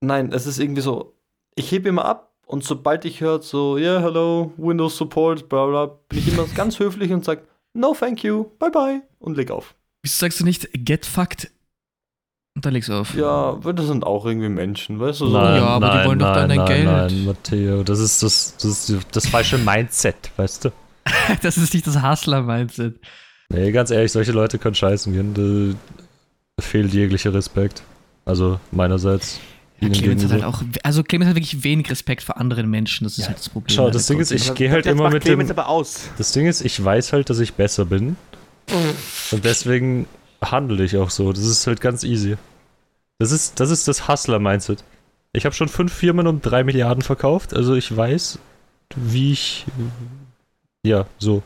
Nein, es ist irgendwie so, ich hebe immer ab und sobald ich höre so, ja, yeah, hello, Windows Support, bla bla, bin ich immer ganz höflich und sage, no, thank you, bye bye und leg auf. Wieso sagst du nicht get fucked? Und dann legst du auf. Ja, das sind auch irgendwie Menschen, weißt du? So. Nein. Ja, aber die wollen doch dann dein nein, Geld. Nein, Matteo, das ist das, das, ist das falsche Mindset, weißt du? Das ist nicht das Hustler-Mindset. Nee, ganz ehrlich, solche Leute können scheißen gehen. Da fehlt jeglicher Respekt. Also meinerseits. ihnen Clemens hat halt auch, also Clemens hat wirklich wenig Respekt vor anderen Menschen, das ist Ja. halt das Problem. Schau, das Ding ist, ich gehe halt immer mit Clemens dem. aber aus. Das Ding ist, ich weiß halt, dass ich besser bin. Und deswegen handle ich auch so. Das ist halt ganz easy. Das ist das, ist das Hustler-Mindset. Ich habe schon fünf Firmen um drei Milliarden verkauft, also ich weiß, wie ich. Ja, so.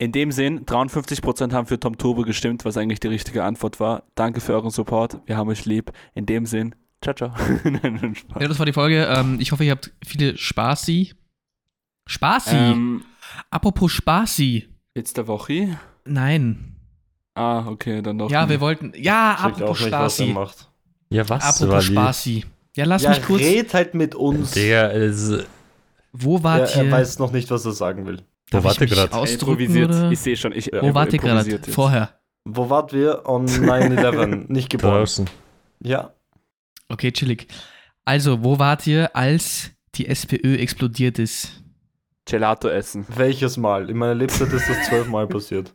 In dem Sinn, 53% haben für Tom Turbo gestimmt, was eigentlich die richtige Antwort war. Danke für euren Support. Wir haben euch lieb. In dem Sinn, ciao, ciao. Nein. Ja, das war die Folge. Ähm, ich hoffe, ihr habt viele Spaßi. Spaßi! Ähm, Apropos Spaßi. jetzt der Woche. Nein. Ah, okay, dann noch. Ja, wir wollten. Ja, Checkt apropos nicht, er Spaßi. macht. Ja, was? Apropos? Spaßi. Ja, lass ja, mich kurz. red halt mit uns. Der ist. Wo er, wart er ihr? weiß noch nicht, was er sagen will. Wo Darf wart ich ihr mich gerade? Improvisiert. oder? Ich sehe schon. Ich, Ja. Wo wart ihr gerade? Vorher. Wo wart wir on 9-11? nicht geboren. Draußen. Ja. Okay, chillig. Also, wo wart ihr, als die SPÖ explodiert ist? Gelato essen. Welches Mal? In meiner Lebzeit ist das zwölfmal passiert.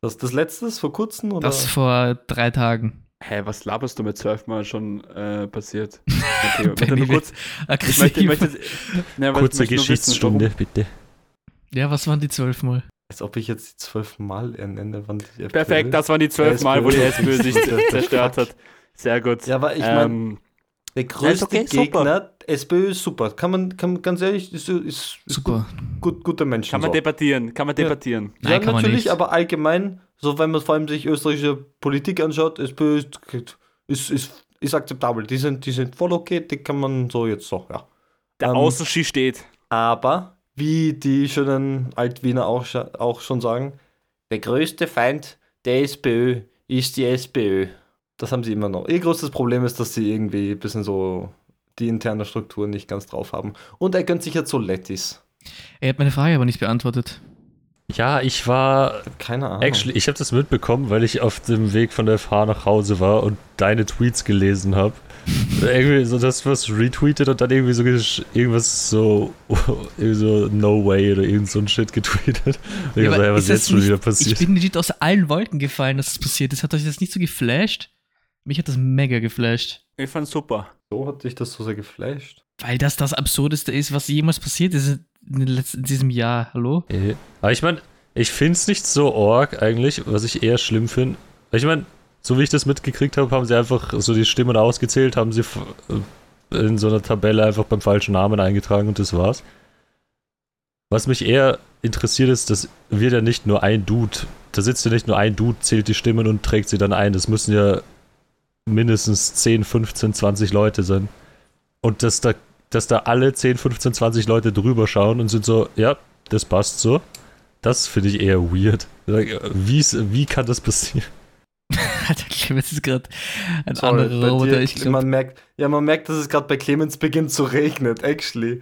Das das letzte ist vor kurzem oder? Das vor drei Tagen. Hä, was laberst du mit zwölfmal schon äh, passiert? Bitte Benny nur kurz. Ich möchte, ich möchte, ne, Kurze wissen, Geschichtsstunde, bitte. Ja, was waren die zwölf Mal? Als ob ich jetzt die zwölfmal ernenne, wann die FPÖ Perfekt, das waren die zwölf Mal, wo die SPÖ sich zerstört hat. Sehr gut. Ja, aber ich meine, ähm, der größte okay, super. Gegner, SPÖ ist super. Kann man, kann man ganz ehrlich, ist, ist, ist Super. Gut, gut, guter Mensch. kann man so. debattieren, kann man Ja. debattieren. Ja, Nein, kann man natürlich, nicht. aber allgemein, so wenn man vor allem sich österreichische Politik anschaut, SPÖ ist, ist, ist ist akzeptabel. Die sind, die sind voll okay, die kann man so jetzt so, ja. Der Ähm, Außenski steht. Aber, wie die schönen Altwiener auch, auch schon sagen, der größte Feind der SPÖ ist die SPÖ. Das haben sie immer noch. Ihr größtes Problem ist, dass sie irgendwie ein bisschen so die interne Struktur nicht ganz drauf haben. Und er gönnt sich jetzt so Lettis. Er hat meine Frage aber nicht beantwortet. Ja, ich war Keine Ahnung. Actually, ich habe das mitbekommen, weil ich auf dem Weg von der FH nach Hause war und deine Tweets gelesen habe. Irgendwie so das was retweetet und dann irgendwie so irgendwas so irgendwie so no way oder irgend so ein Shit getweetet. Ich Ja, war so, aber ja, was ist jetzt schon nicht- wieder Ich passiert? bin legit aus allen Wolken gefallen, dass das passiert ist. Hat euch das nicht so geflasht? Mich hat das mega geflasht. Ich fand's super. So hat dich das so sehr geflasht. Weil das das Absurdeste ist, was jemals passiert ist in, letzten, in diesem Jahr. Hallo? Eh. Aber ich meine, ich finde es nicht so org eigentlich, was ich eher schlimm finde. Ich meine, so wie ich das mitgekriegt habe, haben sie einfach so die Stimmen ausgezählt, haben sie f- in so einer Tabelle einfach beim falschen Namen eingetragen und das war's. Was mich eher interessiert ist, dass wird ja nicht nur ein Dude, da sitzt ja nicht nur ein Dude, zählt die Stimmen und trägt sie dann ein. Das müssen ja mindestens 10, 15, 20 Leute sein. Und dass da, dass da alle 10, 15, 20 Leute drüber schauen und sind so, ja, das passt so. Das finde ich eher weird. Wie's, wie kann das passieren? Alter, Clemens ist gerade ein Sorry, anderer Roboter. dir, Ich glaub, man merkt, ja, man merkt, dass es gerade bei Clemens beginnt zu regnen, actually.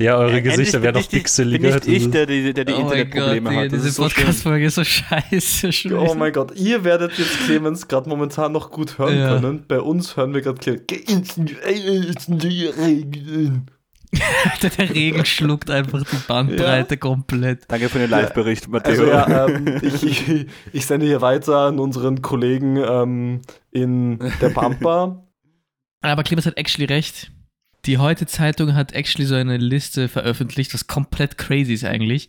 Ja, eure Äh, Gesichter werden noch pixeliger. Bin nicht ich, der die, der die oh Internetprobleme hat. Das diese so schlimm. Podcast-Folge ist so scheiße. Schon Oh mein Gott, ihr werdet jetzt Clemens gerade momentan noch gut hören Ja. können. Bei uns hören wir gerade Clemens. Der Regen schluckt einfach die Bandbreite komplett. Danke für den Live-Bericht, Matteo. Also ja, ähm, ich, ich, ich sende hier weiter an unseren Kollegen ähm, in der Pampa. Aber Clemens hat actually recht. Die Heute-Zeitung hat actually so eine Liste veröffentlicht, was komplett crazy ist eigentlich.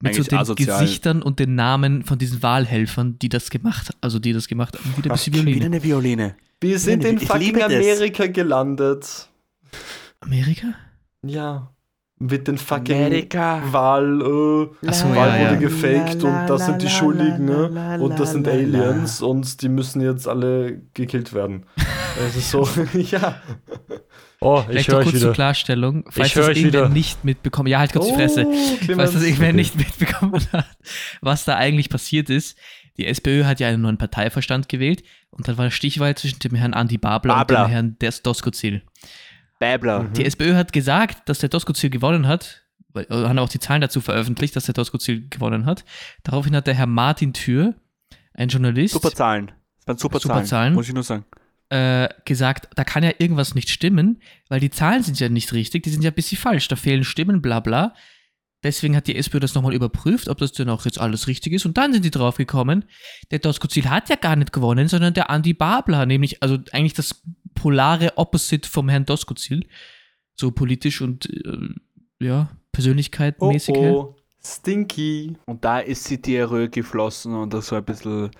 Mit Eigentlich so den asozial. Gesichtern und den Namen von diesen Wahlhelfern, die das gemacht also die das gemacht haben. Wieder ein bisschen Wieder Violine. eine Violine. Wir sind in fucking. Amerika gelandet. Amerika? Ja. Mit den fucking Amerika. Wahl, äh, so, Wahl ja, wurde ja. gefaked und das sind die Schuldigen, ne? Und das sind Aliens und die müssen jetzt alle gekillt werden. Es ist so, ja. Oh, ich Vielleicht noch höre euch kurz zur wieder. Klarstellung, falls Ich das euch irgendwer wieder. nicht mitbekommen Ja, halt kurz die Fresse. Oh, Falls Clemens. das irgendwer nicht mitbekommen hat, was da eigentlich passiert ist. Die SPÖ hat ja einen neuen Parteiverstand gewählt und dann war eine Stichwahl zwischen dem Herrn Andi Babler, Babler. und dem Herrn Des Doskozil. Babler. Mhm. Die SPÖ hat gesagt, dass der Doskozil gewonnen hat, weil- äh, haben auch die Zahlen dazu veröffentlicht, dass der Doskozil gewonnen hat. Daraufhin hat der Herr Martin Thür, ein Journalist, Super Zahlen. Das waren super, Super Zahlen. Zahlen. Muss ich nur sagen. äh, gesagt, da kann ja irgendwas nicht stimmen, weil die Zahlen sind ja nicht richtig, die sind ja ein bisschen falsch, da fehlen Stimmen, bla bla. Deswegen hat die SPÖ das nochmal überprüft, ob das denn auch jetzt alles richtig ist. Und dann sind die drauf gekommen, der Doskozil hat ja gar nicht gewonnen, sondern der Andi Babler, nämlich, also eigentlich das polare Opposite vom Herrn Doskozil. So politisch und, äh, ja, Persönlichkeit Oh, mäßig oh. Stinky. Und da ist die DRÖ geflossen und das war ein bisschen,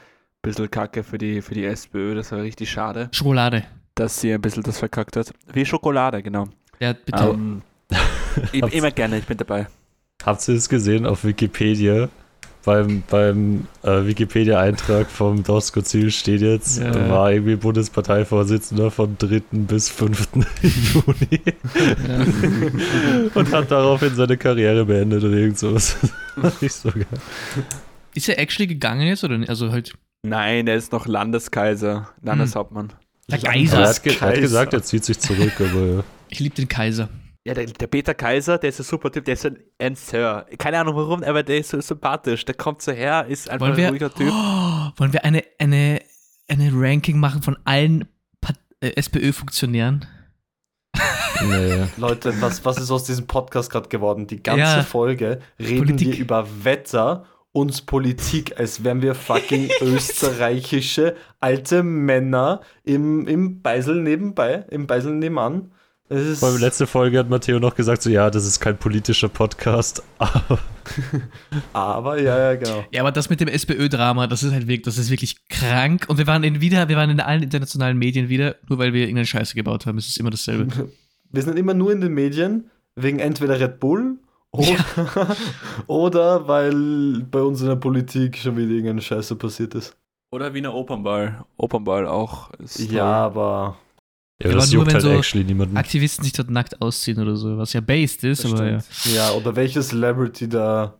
bisschen Kacke für die, für die SPÖ. Das war richtig schade, Schokolade. dass sie ein bisschen das verkackt hat. Wie Schokolade, genau. Ja, bitte. Ähm, ich, immer gerne, ich bin dabei. Habt ihr es gesehen auf Wikipedia? Beim, beim äh, Wikipedia-Eintrag vom Doskozil steht jetzt, Ja. äh, war irgendwie Bundesparteivorsitzender von 3. bis 5. Juni Ja. und hat daraufhin seine Karriere beendet oder irgend sowas. Nicht so geil. Ist er actually gegangen jetzt oder nicht? Also halt, Nein, er ist noch Landeskaiser, Landeshauptmann. der Aber Kaiser. er, hat ge er hat gesagt, er zieht sich zurück, aber Ich liebe den Kaiser. Ja, der, der Peter Kaiser, der ist ein super Typ, der ist ein, ein Sir. Keine Ahnung warum, aber der ist so sympathisch. Der kommt so her, ist einfach Wollen wir, ein ruhiger Typ. Oh, wollen wir eine, eine, eine Ranking machen von allen äh, SPÖ-Funktionären? nee. Leute, was, was ist aus diesem Podcast gerade geworden? Die ganze Ja. Folge reden Politik. wir über Wetter und Politik, als wären wir fucking österreichische alte Männer im, im Beisel nebenbei, im Beisel nebenan. Es ist, Vor allem letzte Folge hat Matteo noch gesagt, so ja, das ist kein politischer Podcast, aber aber ja, ja, genau. Ja, aber das mit dem SPÖ-Drama, das ist halt wirklich, das ist wirklich krank. Und wir waren in wieder, wir waren in allen internationalen Medien wieder, nur weil wir irgendeine Scheiße gebaut haben. Es ist immer dasselbe. Wir sind immer nur in den Medien wegen entweder Red Bull oder, oder weil bei uns in der Politik schon wieder irgendeine Scheiße passiert ist. Oder Wiener Opernball. Opernball auch. Ist Ja, aber Ja, Aber das nur juckt wenn halt so actually niemanden. Aktivisten sich dort nackt ausziehen oder so, was ja based ist, Das aber ja. stimmt. Ja, oder welche Celebrity da,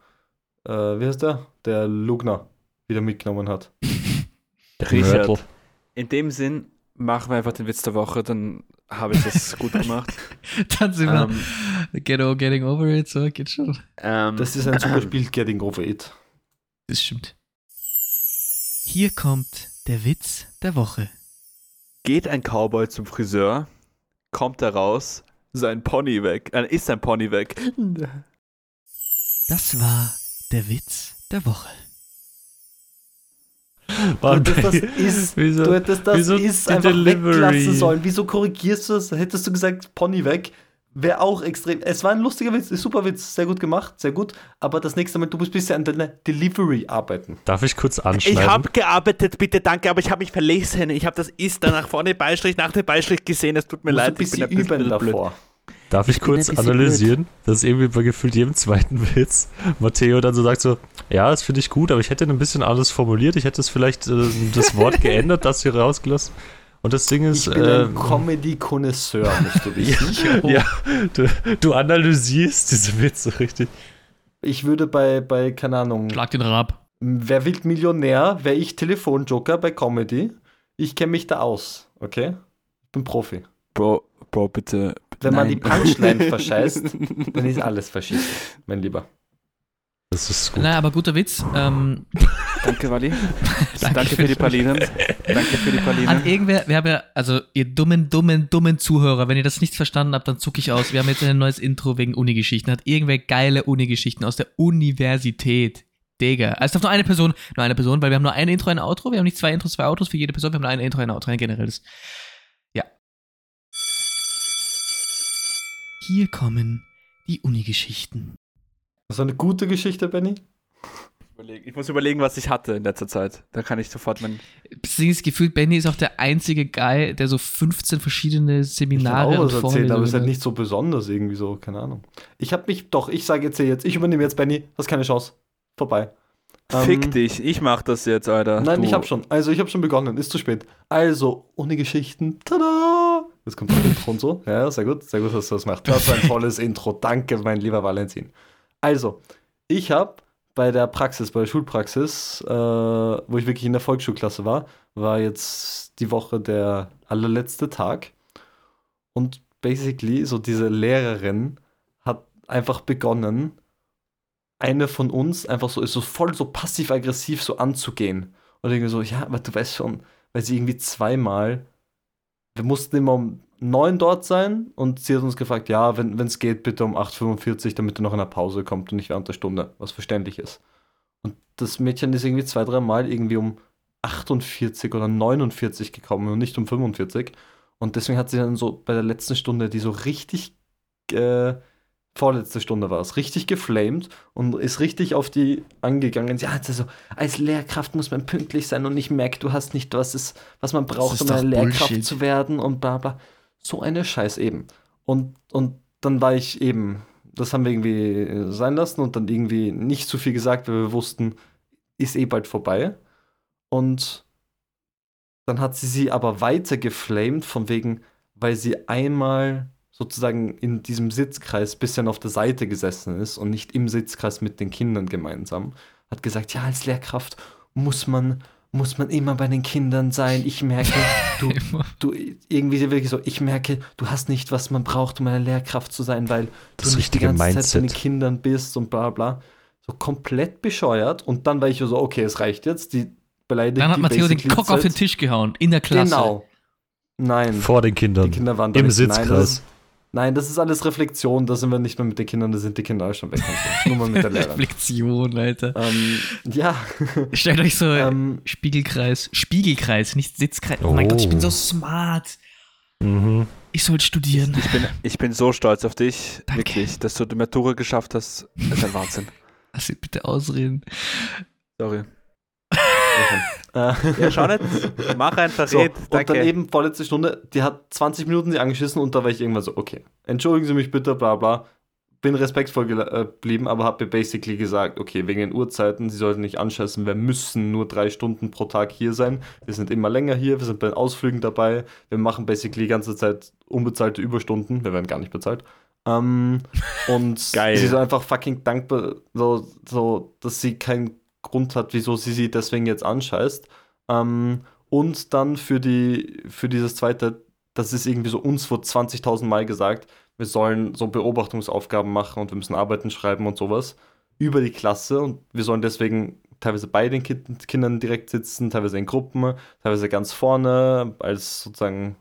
äh, wie heißt der? Der Lugner wieder mitgenommen hat. Richard, Mörtel. in dem Sinn machen wir einfach den Witz der Woche, dann habe ich das gut gemacht. Dann sind wir ähm, get, o- getting over it, so geht schon. ähm, Das ist ein super Spiel, Getting Over It. Das stimmt. Hier kommt der Witz der Woche. Geht ein Cowboy zum Friseur, kommt er raus, sein Pony weg, äh, ist sein Pony weg. Das war der Witz der Woche. Mann, Du hättest das ist, wieso, du hättest das wieso ist einfach Delivery? weglassen sollen. Wieso korrigierst du das? Hättest du gesagt, Pony weg, wäre auch extrem. Es war ein lustiger Witz, ein super Witz, sehr gut gemacht, sehr gut. Aber das nächste Mal, du musst bisher an deiner Delivery arbeiten. Darf ich kurz anschneiden? Ich habe gearbeitet, bitte danke, aber ich habe mich verlesen. Ich habe das ist dann nach vorne Beistrich, nach dem Beistrich gesehen. Es tut mir leid, ein ich bin bisschen ein bisschen üben davor. Darf ich ein kurz analysieren, dass irgendwie bei gefühlt jedem zweiten Witz Matteo dann so sagt so, ja, das finde ich gut, aber ich hätte ein bisschen alles formuliert, ich hätte es vielleicht äh, das Wort geändert, das hier rausgelassen. Und das Ding ist, Ich bin äh, ein Comedy-Konnoisseur, musst du wissen. ja, du, du analysierst diese Witze richtig. Ich würde bei, bei, keine Ahnung, Schlag den Rab. Wer wird Millionär? Wäre ich Telefonjoker bei Comedy? Ich kenne mich da aus, okay? Ich bin Profi. Bro, Bro, bitte. Wenn man die Nein. Punchline verscheißt, dann ist alles verschissen, mein Lieber. Das ist gut. Naja, aber guter Witz. Ähm, Danke, Wally. Danke Danke, für die Pralinen. Danke für die hat Pralinen. irgendwer, wir haben ja, also ihr dummen, dummen, dummen Zuhörer, wenn ihr das nicht verstanden habt, dann zucke ich aus. Wir haben jetzt ein neues Intro wegen Uni-Geschichten. Hat irgendwer geile Uni-Geschichten aus der Universität. Digga. Also es darf nur eine Person, nur eine Person, weil wir haben nur ein Intro, ein Outro. Wir haben nicht zwei Intros, zwei Autos für jede Person. Wir haben nur ein Intro, ein Outro, ein generelles. Ja. Hier kommen die Uni-Geschichten. Das ist eine gute Geschichte, Benny. Überlegen. Ich muss überlegen, was ich hatte in letzter Zeit. Da kann ich sofort mein. Das gefühlt, Benny ist auch der einzige Guy, der so 15 verschiedene Ich kann Seminare auch was und erzählen, aber es ist halt nicht so besonders irgendwie so, keine Ahnung. Ich habe mich, doch, ich sage jetzt hier jetzt, ich übernehme jetzt Benny, hast keine Chance. Vorbei. Fick Ähm, dich, ich mach das jetzt, Alter. Nein, du. ich habe schon. Also ich habe schon begonnen, ist zu spät. Also, ohne Geschichten. Tada! Jetzt kommt das Intro und so. Ja, sehr gut, sehr gut, dass du das machst. Das war ein tolles Intro. Danke, mein lieber Valentin. Also, ich habe bei der Praxis, bei der Schulpraxis, äh, wo ich wirklich in der Volksschulklasse war, war jetzt die Woche der allerletzte Tag. Und basically, so diese Lehrerin hat einfach begonnen, eine von uns einfach so ist so voll so passiv-aggressiv so anzugehen. Und irgendwie so, ja, aber du weißt schon, weil sie irgendwie zweimal, wir mussten immer um neun dort sein und sie hat uns gefragt, ja, wenn es geht, bitte um 8.45 Uhr, damit er noch in der Pause kommt und nicht während der Stunde, was verständlich ist. Und das Mädchen ist irgendwie zwei, dreimal irgendwie um 48 oder 49 gekommen und nicht um 45. Und deswegen hat sie dann so bei der letzten Stunde, die so richtig, äh, vorletzte Stunde war es, richtig geflamed und ist richtig auf die angegangen. Sie hat so, als Lehrkraft muss man pünktlich sein und ich merke, du hast nicht, was, ist, was man braucht, um eine Lehrkraft Bullshit. zu werden und bla bla. So eine Scheiß eben. Und, und dann war ich eben, das haben wir irgendwie sein lassen und dann irgendwie nicht zu viel gesagt, weil wir wussten, ist eh bald vorbei. Und dann hat sie sie aber weiter geflamed, von wegen, weil sie einmal sozusagen in diesem Sitzkreis bisschen auf der Seite gesessen ist und nicht im Sitzkreis mit den Kindern gemeinsam. Hat gesagt, ja, als Lehrkraft muss man, muss man immer bei den Kindern sein. Ich merke, du, du irgendwie wirklich so, ich merke, du hast nicht, was man braucht, um eine Lehrkraft zu sein, weil Das du nicht die ganze Zeit bei den Mindset. Kindern bist und bla bla. So komplett bescheuert. Und dann war ich so, okay, es reicht jetzt. Die beleidigt Dann hat Matteo den Kock auf den Tisch gehauen, in der Klasse. Genau. Nein. Vor den Kindern. Die Kinder waren Im nicht- Nein Sitzkreis. Nein, das ist alles Reflexion. Da sind wir nicht mehr mit den Kindern, da sind die Kinder alle schon weg. Und so. Nur mal mit der Lehrerin. Reflexion, Alter. ähm, ja. Stellt euch so ähm, Spiegelkreis, Spiegelkreis, nicht Sitzkreis. Oh. mein Oh. Gott, ich bin so smart. Mhm. Ich soll studieren. Ich bin, ich bin so stolz auf dich, Danke. wirklich, dass du die Matura geschafft hast. Das ist ein Wahnsinn. Lass mich bitte ausreden. Sorry. Ja, schau nicht. Mach einfach, So, red. und dann eben vorletzte Stunde, die hat 20 Minuten sie angeschissen und da war ich irgendwann so, okay, entschuldigen Sie mich bitte, bla bla. bin respektvoll äh, geblieben, aber habe mir basically gesagt, okay, wegen den Uhrzeiten, sie sollten nicht anscheißen, wir müssen nur drei Stunden pro Tag hier sein. Wir sind immer länger hier, wir sind bei den Ausflügen dabei, wir machen basically die ganze Zeit unbezahlte Überstunden, wir werden gar nicht bezahlt. Ähm, und Geil. sie ist einfach fucking dankbar, so, so, dass sie keinen Grund hat, wieso sie sie deswegen jetzt anscheißt. Ähm, und dann für, die, für dieses zweite, das ist irgendwie so uns vor 20.000 Mal gesagt, wir sollen so Beobachtungsaufgaben machen und wir müssen Arbeiten schreiben und sowas über die Klasse und wir sollen deswegen teilweise bei den kind Kindern direkt sitzen, teilweise in Gruppen, teilweise ganz vorne, als sozusagen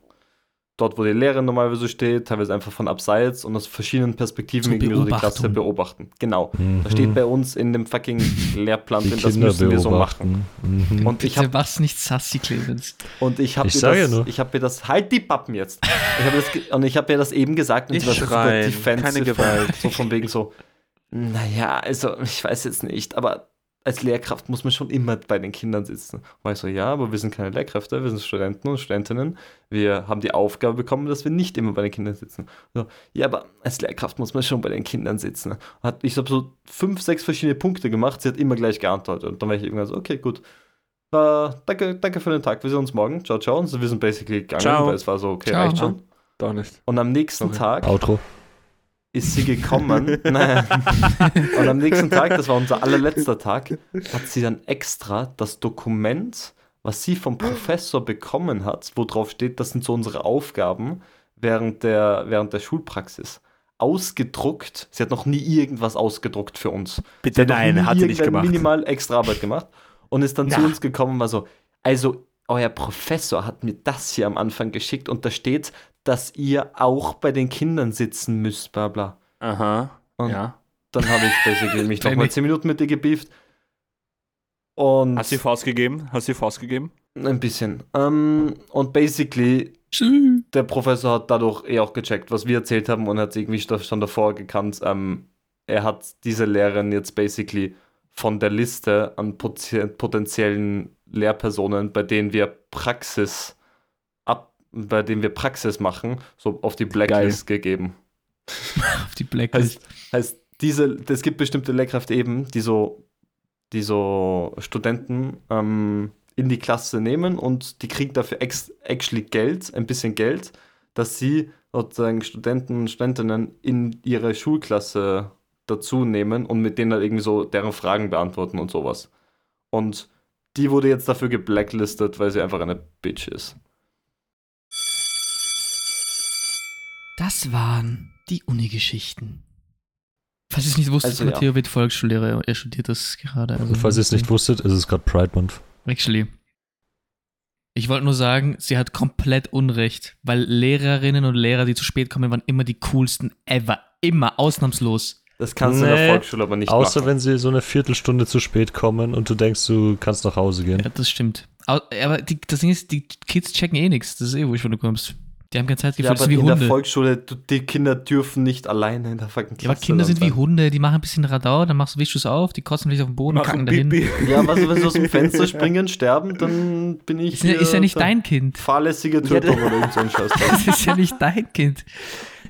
dort, wo die Lehrerin normalerweise steht, teilweise einfach von abseits und aus verschiedenen Perspektiven irgendwie so die Klasse beobachten. Genau. Mhm. Da steht bei uns in dem fucking Lehrplan drin, das müssen wir so machen. Mhm. Und ich was nicht sassy, Clemens. und ich habe Ich mir, ja nur. ich hab mir das halt die Pappen jetzt. Ich hab das und ich habe mir das eben gesagt und Nicht sie war so super schreien, defensive, keine Gewalt. so von wegen so. Naja, also ich weiß jetzt nicht, aber als Lehrkraft muss man schon immer bei den Kindern sitzen. Und ich so, ja, aber wir sind keine Lehrkräfte, wir sind Studenten und Studentinnen. Wir haben die Aufgabe bekommen, dass wir nicht immer bei den Kindern sitzen. So, ja, aber als Lehrkraft muss man schon bei den Kindern sitzen. Hat, ich habe so fünf, sechs verschiedene Punkte gemacht, sie hat immer gleich geantwortet. Und dann war ich irgendwann so, okay, gut. Äh, danke, danke für den Tag, wir sehen uns morgen. Ciao, ciao. Und so, wir sind basically gegangen, Ciao. weil es war so, okay, Ciao. reicht schon. Doch nicht. Und am nächsten Sorry. Tag Outro. Ist sie gekommen. Nein. Und am nächsten Tag, das war unser allerletzter Tag, hat sie dann extra das Dokument, was sie vom Professor bekommen hat, wo drauf steht, das sind so unsere Aufgaben während der, während der Schulpraxis, ausgedruckt. Sie hat noch nie irgendwas ausgedruckt für uns. Bitte noch nein, nie hat sie nicht gemacht. minimal extra Arbeit gemacht und ist dann zu Na. uns gekommen und war so, also euer Professor hat mir das hier am Anfang geschickt und da steht, dass ihr auch bei den Kindern sitzen müsst, bla bla. Aha. Und ja. dann habe ich basically mich nochmal 10 Minuten mit dir gebieft. Und Hast du Faust gegeben? Hast du Faust gegeben? ein bisschen. Ähm, und basically, der Professor hat dadurch eh auch gecheckt, was wir erzählt haben und hat irgendwie schon davor gekannt. Ähm, er hat diese Lehrerin jetzt basically von der Liste an poten- potenziellen Lehrpersonen, bei denen wir Praxis ab, bei denen wir Praxis machen, so auf die Blacklist gegeben. Auf die Blacklist. Heißt, diese, es gibt bestimmte Lehrkräfte eben, die so, die so Studenten ähm, in die Klasse nehmen und die kriegen dafür ex actually Geld, ein bisschen Geld, dass sie sozusagen Studenten und Studentinnen in ihre Schulklasse dazu nehmen und mit denen dann irgendwie so deren Fragen beantworten und sowas. Und die wurde jetzt dafür geblacklistet, weil sie einfach eine Bitch ist. Das waren die Uni-Geschichten. Falls ihr es nicht wusstet, Also, ja. Matteo wird Volksschullehrer. Er studiert das gerade. Also Und falls ihr es nicht wusstet, ist es gerade Pride Month. Actually. Ich wollte nur sagen, sie hat komplett Unrecht, weil Lehrerinnen und Lehrer, die zu spät kommen, waren immer die coolsten ever. Immer, ausnahmslos. Das kannst du in der Nee, Volksschule aber nicht Außer machen. wenn sie so eine Viertelstunde zu spät kommen und du denkst, du kannst nach Hause gehen. Ja, das stimmt. Aber die, das Ding ist, die Kids checken eh nichts. Das ist eh wurscht, wo du kommst. Die haben keine Zeit Ja, das aber sind wie in der Hunde. Volksschule, du, die Kinder dürfen nicht alleine in der fucking Ja, aber Klasse Kinder dann sind wie. Hunde, die machen ein bisschen Radau, dann machst du wischst du es auf, die kotzen vielleicht auf den Boden, kacken dahin. Ja, was, wenn sie aus dem Fenster springen, sterben, dann bin ich Ist ja, hier ist ja nicht der dein Kind. fahrlässige Tötung oder irgend so ein Scheiß. Das ist ja nicht dein Kind.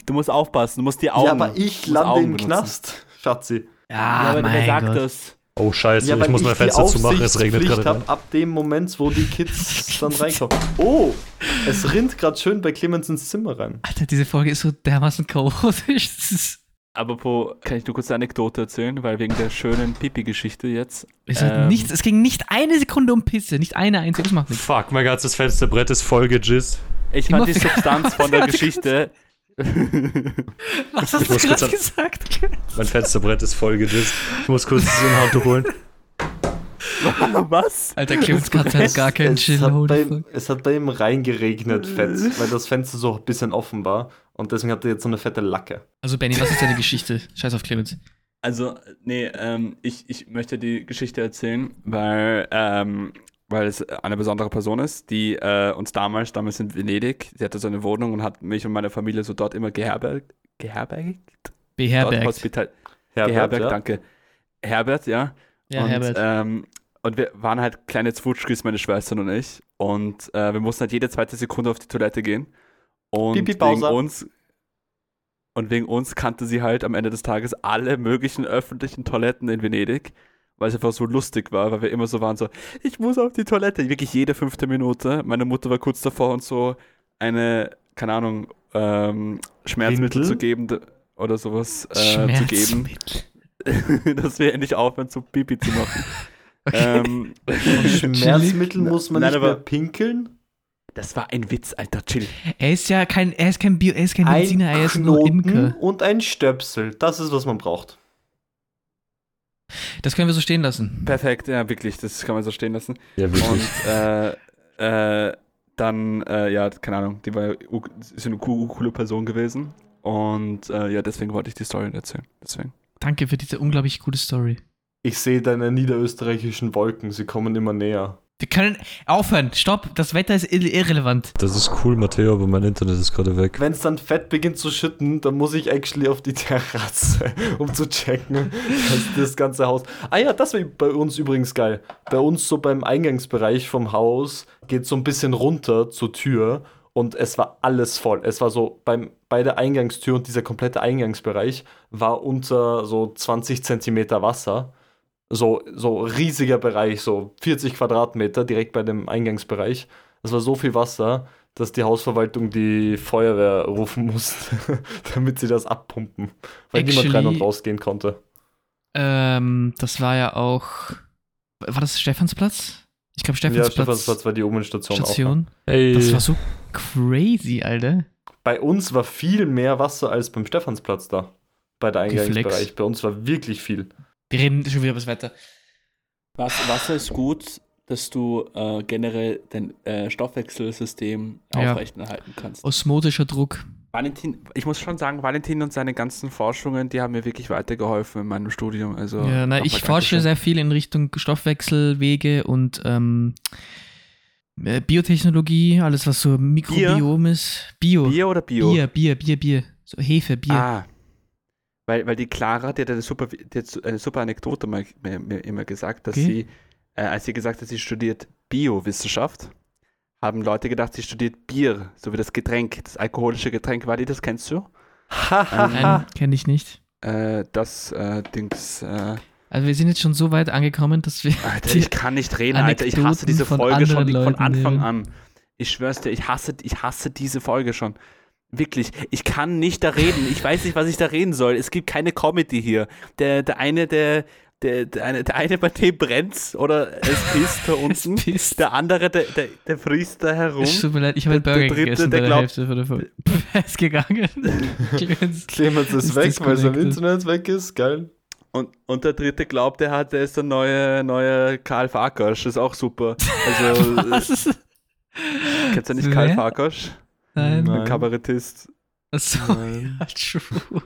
Du musst aufpassen, du musst die Augen. ja, aber ich lande im benutzen. Knast, Schatzi. Ja, Ja, aber wer mein sagt Gott. das? Oh Scheiße, Ja, ich muss mein Fenster zumachen, es regnet gerade. hab, ab dem Moment, wo die Kids dann reinkommen. Oh, es rinnt gerade schön bei Clemens ins Zimmer rein. Alter, diese Folge ist so dermaßen chaotisch. Apropos, kann ich nur kurz eine Anekdote erzählen, weil wegen der schönen Pipi-Geschichte jetzt. es, Ähm. nichts, es ging nicht eine Sekunde um Pisse, nicht eine einzige, das macht nichts. Fuck, mein ganzes Fensterbrett ist voll gejizzt. Ich fand die Substanz von der Geschichte. Was muss kurz an- gesagt? Mein Fensterbrett ist voll gejizzt. Ich muss kurz so ein Handtuch holen. Was? Alter, Clemens hat gar keinen Chill. es hat bei ihm reingeregnet, fett, weil das Fenster so ein bisschen offen war. Und deswegen hat er jetzt so eine fette Lacke. Also, Benny, was ist deine Geschichte? Scheiß auf Clemens. Also, nee, ähm, ich, ich möchte die Geschichte erzählen, weil, ähm, weil es eine besondere Person ist, die äh, uns damals, damals in Venedig, sie hatte so eine Wohnung und hat mich und meine Familie so dort immer geherbergt. Geherbergt? Beherbergt. Hospital Herbert, geherbergt, ja? danke. Herbert, ja. Ja, und, Herbert. Ähm, und wir waren halt kleine Zwutschkis, meine Schwestern und ich. Und äh, wir mussten halt jede zweite Sekunde auf die Toilette gehen. Und Pipi wegen uns. und wegen uns kannte sie halt am Ende des Tages alle möglichen öffentlichen Toiletten in Venedig, weil es einfach so lustig war, weil wir immer so waren, so, ich muss auf die Toilette, wirklich jede fünfte Minute. Meine Mutter war kurz davor, uns so eine, keine Ahnung, ähm, Schmerzmittel Windel? zu geben oder sowas äh, zu geben, Schmerzmittel. dass wir endlich aufhören, zu Pipi zu machen. Okay. ähm, Schmerzmittel muss man Nein, nicht aber- mehr pinkeln. das war ein Witz, Alter, chill. Er ist ja kein, er ist kein Bio, er ist kein Mediziner, er ist nur Imker. und ein Stöpsel. Das ist, was man braucht. Das können wir so stehen lassen. Perfekt, ja, wirklich, das kann man so stehen lassen. Ja, wirklich. Und äh, äh, dann, äh, ja, keine Ahnung, die war ist eine co- coole Person gewesen. Und äh, ja, deswegen wollte ich die Story erzählen. Deswegen. Danke für diese unglaublich gute Story. Ich sehe deine niederösterreichischen Wolken. Sie kommen immer näher. Wir können aufhören. Stopp. Das Wetter ist irre- irrelevant. Das ist cool, Matteo, aber mein Internet ist gerade weg. Wenn es dann fett beginnt zu schütten, dann muss ich actually auf die Terrasse, um zu checken, dass das ganze Haus. Ah ja, das wäre bei uns übrigens geil. Bei uns so beim Eingangsbereich vom Haus geht so ein bisschen runter zur Tür und es war alles voll. Es war so beim, bei der Eingangstür und dieser komplette Eingangsbereich war unter so 20 Zentimeter Wasser. So, so riesiger Bereich, so 40 Quadratmeter direkt bei dem Eingangsbereich. Das war so viel Wasser, dass die Hausverwaltung die Feuerwehr rufen musste, damit sie das abpumpen. Weil niemand rein und Actually- rausgehen konnte. Ähm, das war ja auch. War das Stephansplatz? Ich glaube, Ja, Stephansplatz. Stephansplatz war die Umenstation auch. ne? Station. Das war so crazy, Alter. Bei uns war viel mehr Wasser als beim Stephansplatz da. Bei der. Eingangsbereich. Bei uns war wirklich viel. Wir reden schon wieder über das Wetter. Was, Wasser ist gut, dass du äh, generell dein äh, Stoffwechselsystem Ja. aufrechterhalten kannst. Osmotischer Druck. Valentin, ich muss schon sagen, Valentin und seine ganzen Forschungen, die haben mir wirklich weitergeholfen in meinem Studium. Also ja, na, ich forsche sehr viel in Richtung Stoffwechselwege und ähm, äh, Biotechnologie, alles was so Mikrobiom ist. Bio. Bier oder Bio? Bier, Bier, Bier, Bier. So Hefe, Bier. Ah. Weil, weil die Clara, die hat eine super, die hat eine super Anekdote mal, mir, mir immer gesagt, dass Okay. sie, äh, als sie gesagt hat, sie studiert Biowissenschaft, haben Leute gedacht, sie studiert Bier, so wie das Getränk, das alkoholische Getränk. War die das, kennst du? Nein, kenne ich nicht. Äh, das äh, Dings. Äh, Also wir sind jetzt schon so weit angekommen, dass wir Alter, ich kann nicht reden, Alter. Ich hasse diese Folge schon anderen von Leuten Anfang nehmen. an. Ich schwör's dir, ich hasse, ich hasse diese Folge schon. Wirklich, ich kann nicht da reden. Ich weiß nicht, was ich da reden soll. Es gibt keine Comedy hier. Der, der eine, der, der, der, eine, der eine bei dem brennt's oder es pisst da unten. pisst. Der andere, der, der, der frisst da herum. Es tut mir leid, ich habe einen Der- Burger der Dritte, gegessen der bei der glaubt- Hälfte von der Folge. Er ist gegangen. Clemens. Clemens ist, Ist weg, weil sein. Internet weg ist. Geil. Und, und der dritte glaubt, er hat, er ist der neue, neue Karl Farkasch. Das ist auch super. Also, Was? kennst du nicht Karl Wer? Farkasch? Nein. Nein. Ein Kabarettist. Achso, ja, true.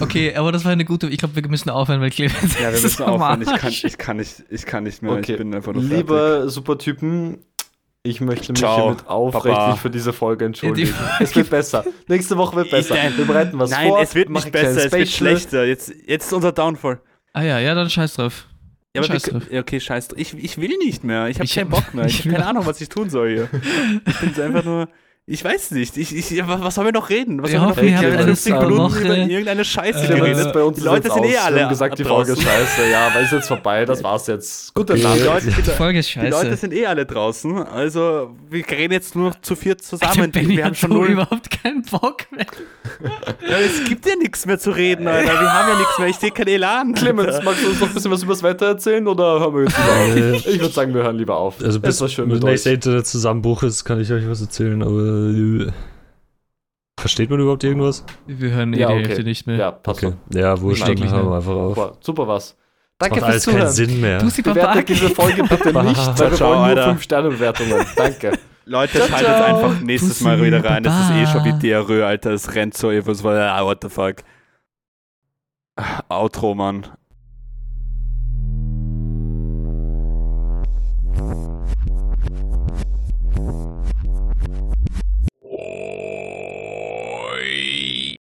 Okay, aber das war eine gute. Ich glaube, wir müssen aufhören, weil Clemens. Ja, wir müssen aufhören. Ich kann, ich kann nicht, ich kann nicht mehr. Okay. Ich bin einfach nur fertig. Liebe Supertypen, ich möchte mich Ciao, hiermit aufrechtlich Papa. für diese Folge entschuldigen. Ja, die Folge- es wird besser. Nächste Woche wird besser. Nein. Wir bereiten was Nein, vor. es wird nicht besser, es wird schlechter. Jetzt, jetzt ist unser Downfall. Ah ja, ja, dann scheiß drauf. Ja, aber Scheiß wir, drauf. okay, scheiß drauf. Ich, ich will nicht mehr. Ich habe keinen Bock mehr. Ich, habe keine Ahnung, was ich tun soll hier. Ich bin einfach nur. Ich weiß nicht. Ich, ich, was sollen wir noch reden? Was Wir sollen hoffen, wir noch habt reden? eine 50 super Minuten über irgendeine Scheiße Äh, geredet. bei uns Die Leute sind eh alle Wir haben gesagt, die Folge ist scheiße. Ja, aber ist jetzt vorbei. Das war's jetzt. Gute. Nacht. Die Leute, Die die, Folge ist die Leute scheiße. sind eh alle draußen. Also, wir reden jetzt nur zu viert zusammen. Benny wir haben schon null. überhaupt keinen Bock mehr. Ja, es gibt ja nichts mehr zu reden, Alter. Wir haben ja nichts mehr. Ich sehe keinen Elan. Clemens, Alter. magst du uns noch ein bisschen was über das Wetter erzählen oder hören wir jetzt lieber auf? Ich würde sagen, wir hören lieber auf. Also es bis war schön mit nächste euch. Internetzusammenbruch ist, kann ich euch was erzählen, aber äh, Versteht man überhaupt irgendwas? Wir hören eh ja, die okay. Hälfte nicht mehr. Ja, passt okay. Ja, wurscht, dann hören wir einfach auf. Super, was. Danke das macht fürs Zuhören. Sinn mehr. Du sie Bewertet diese Folge bitte nicht, weil wir Ciao, wollen nur 5-Sterne-Bewertungen. Danke. Leute, schaltet einfach nächstes Mal wieder rein. Das ist eh schon wie DRÖ, Alter. Es rennt so eben. Ah, what the fuck. Ah, Outro, Mann.